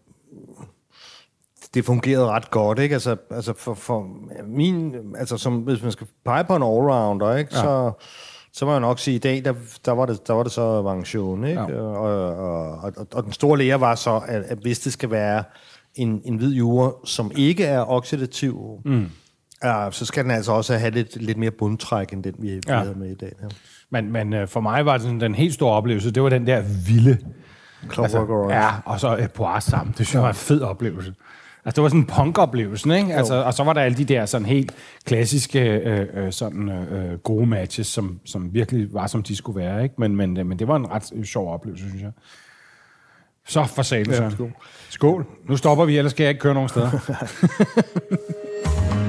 det fungerede ret godt, ikke? Altså, altså for, for min, altså som, hvis man skal pege på en allrounder, ikke? Ja. Så, så må jeg nok sige, at i dag, der, der, var, det, der var det så Vangtion, ikke? Ja. Og, og, og, og, den store lære var så, at, at hvis det skal være en, en hvid jure, som ikke er oxidativ, mm. uh, så skal den altså også have lidt, lidt mere bundtræk, end den, vi, Ja. havde med i dag. Her. Men, men øh, for mig var det sådan, den helt store oplevelse, det var den der vilde... Clockwork Orange. Ja, og så et Poise sammen. Det synes jeg var en fed oplevelse. Altså, det var sådan en punk-oplevelse, ikke? Altså, og så var der alle de der sådan helt klassiske øh, øh, sådan, øh, gode matches, som, som virkelig var, som de skulle være, ikke? Men, men, men det var en ret øh, sjov oplevelse, synes jeg. Så for salen, ja, skål. skål. Nu stopper vi, ellers skal jeg ikke køre nogen steder.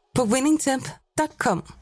på winningtemp.com.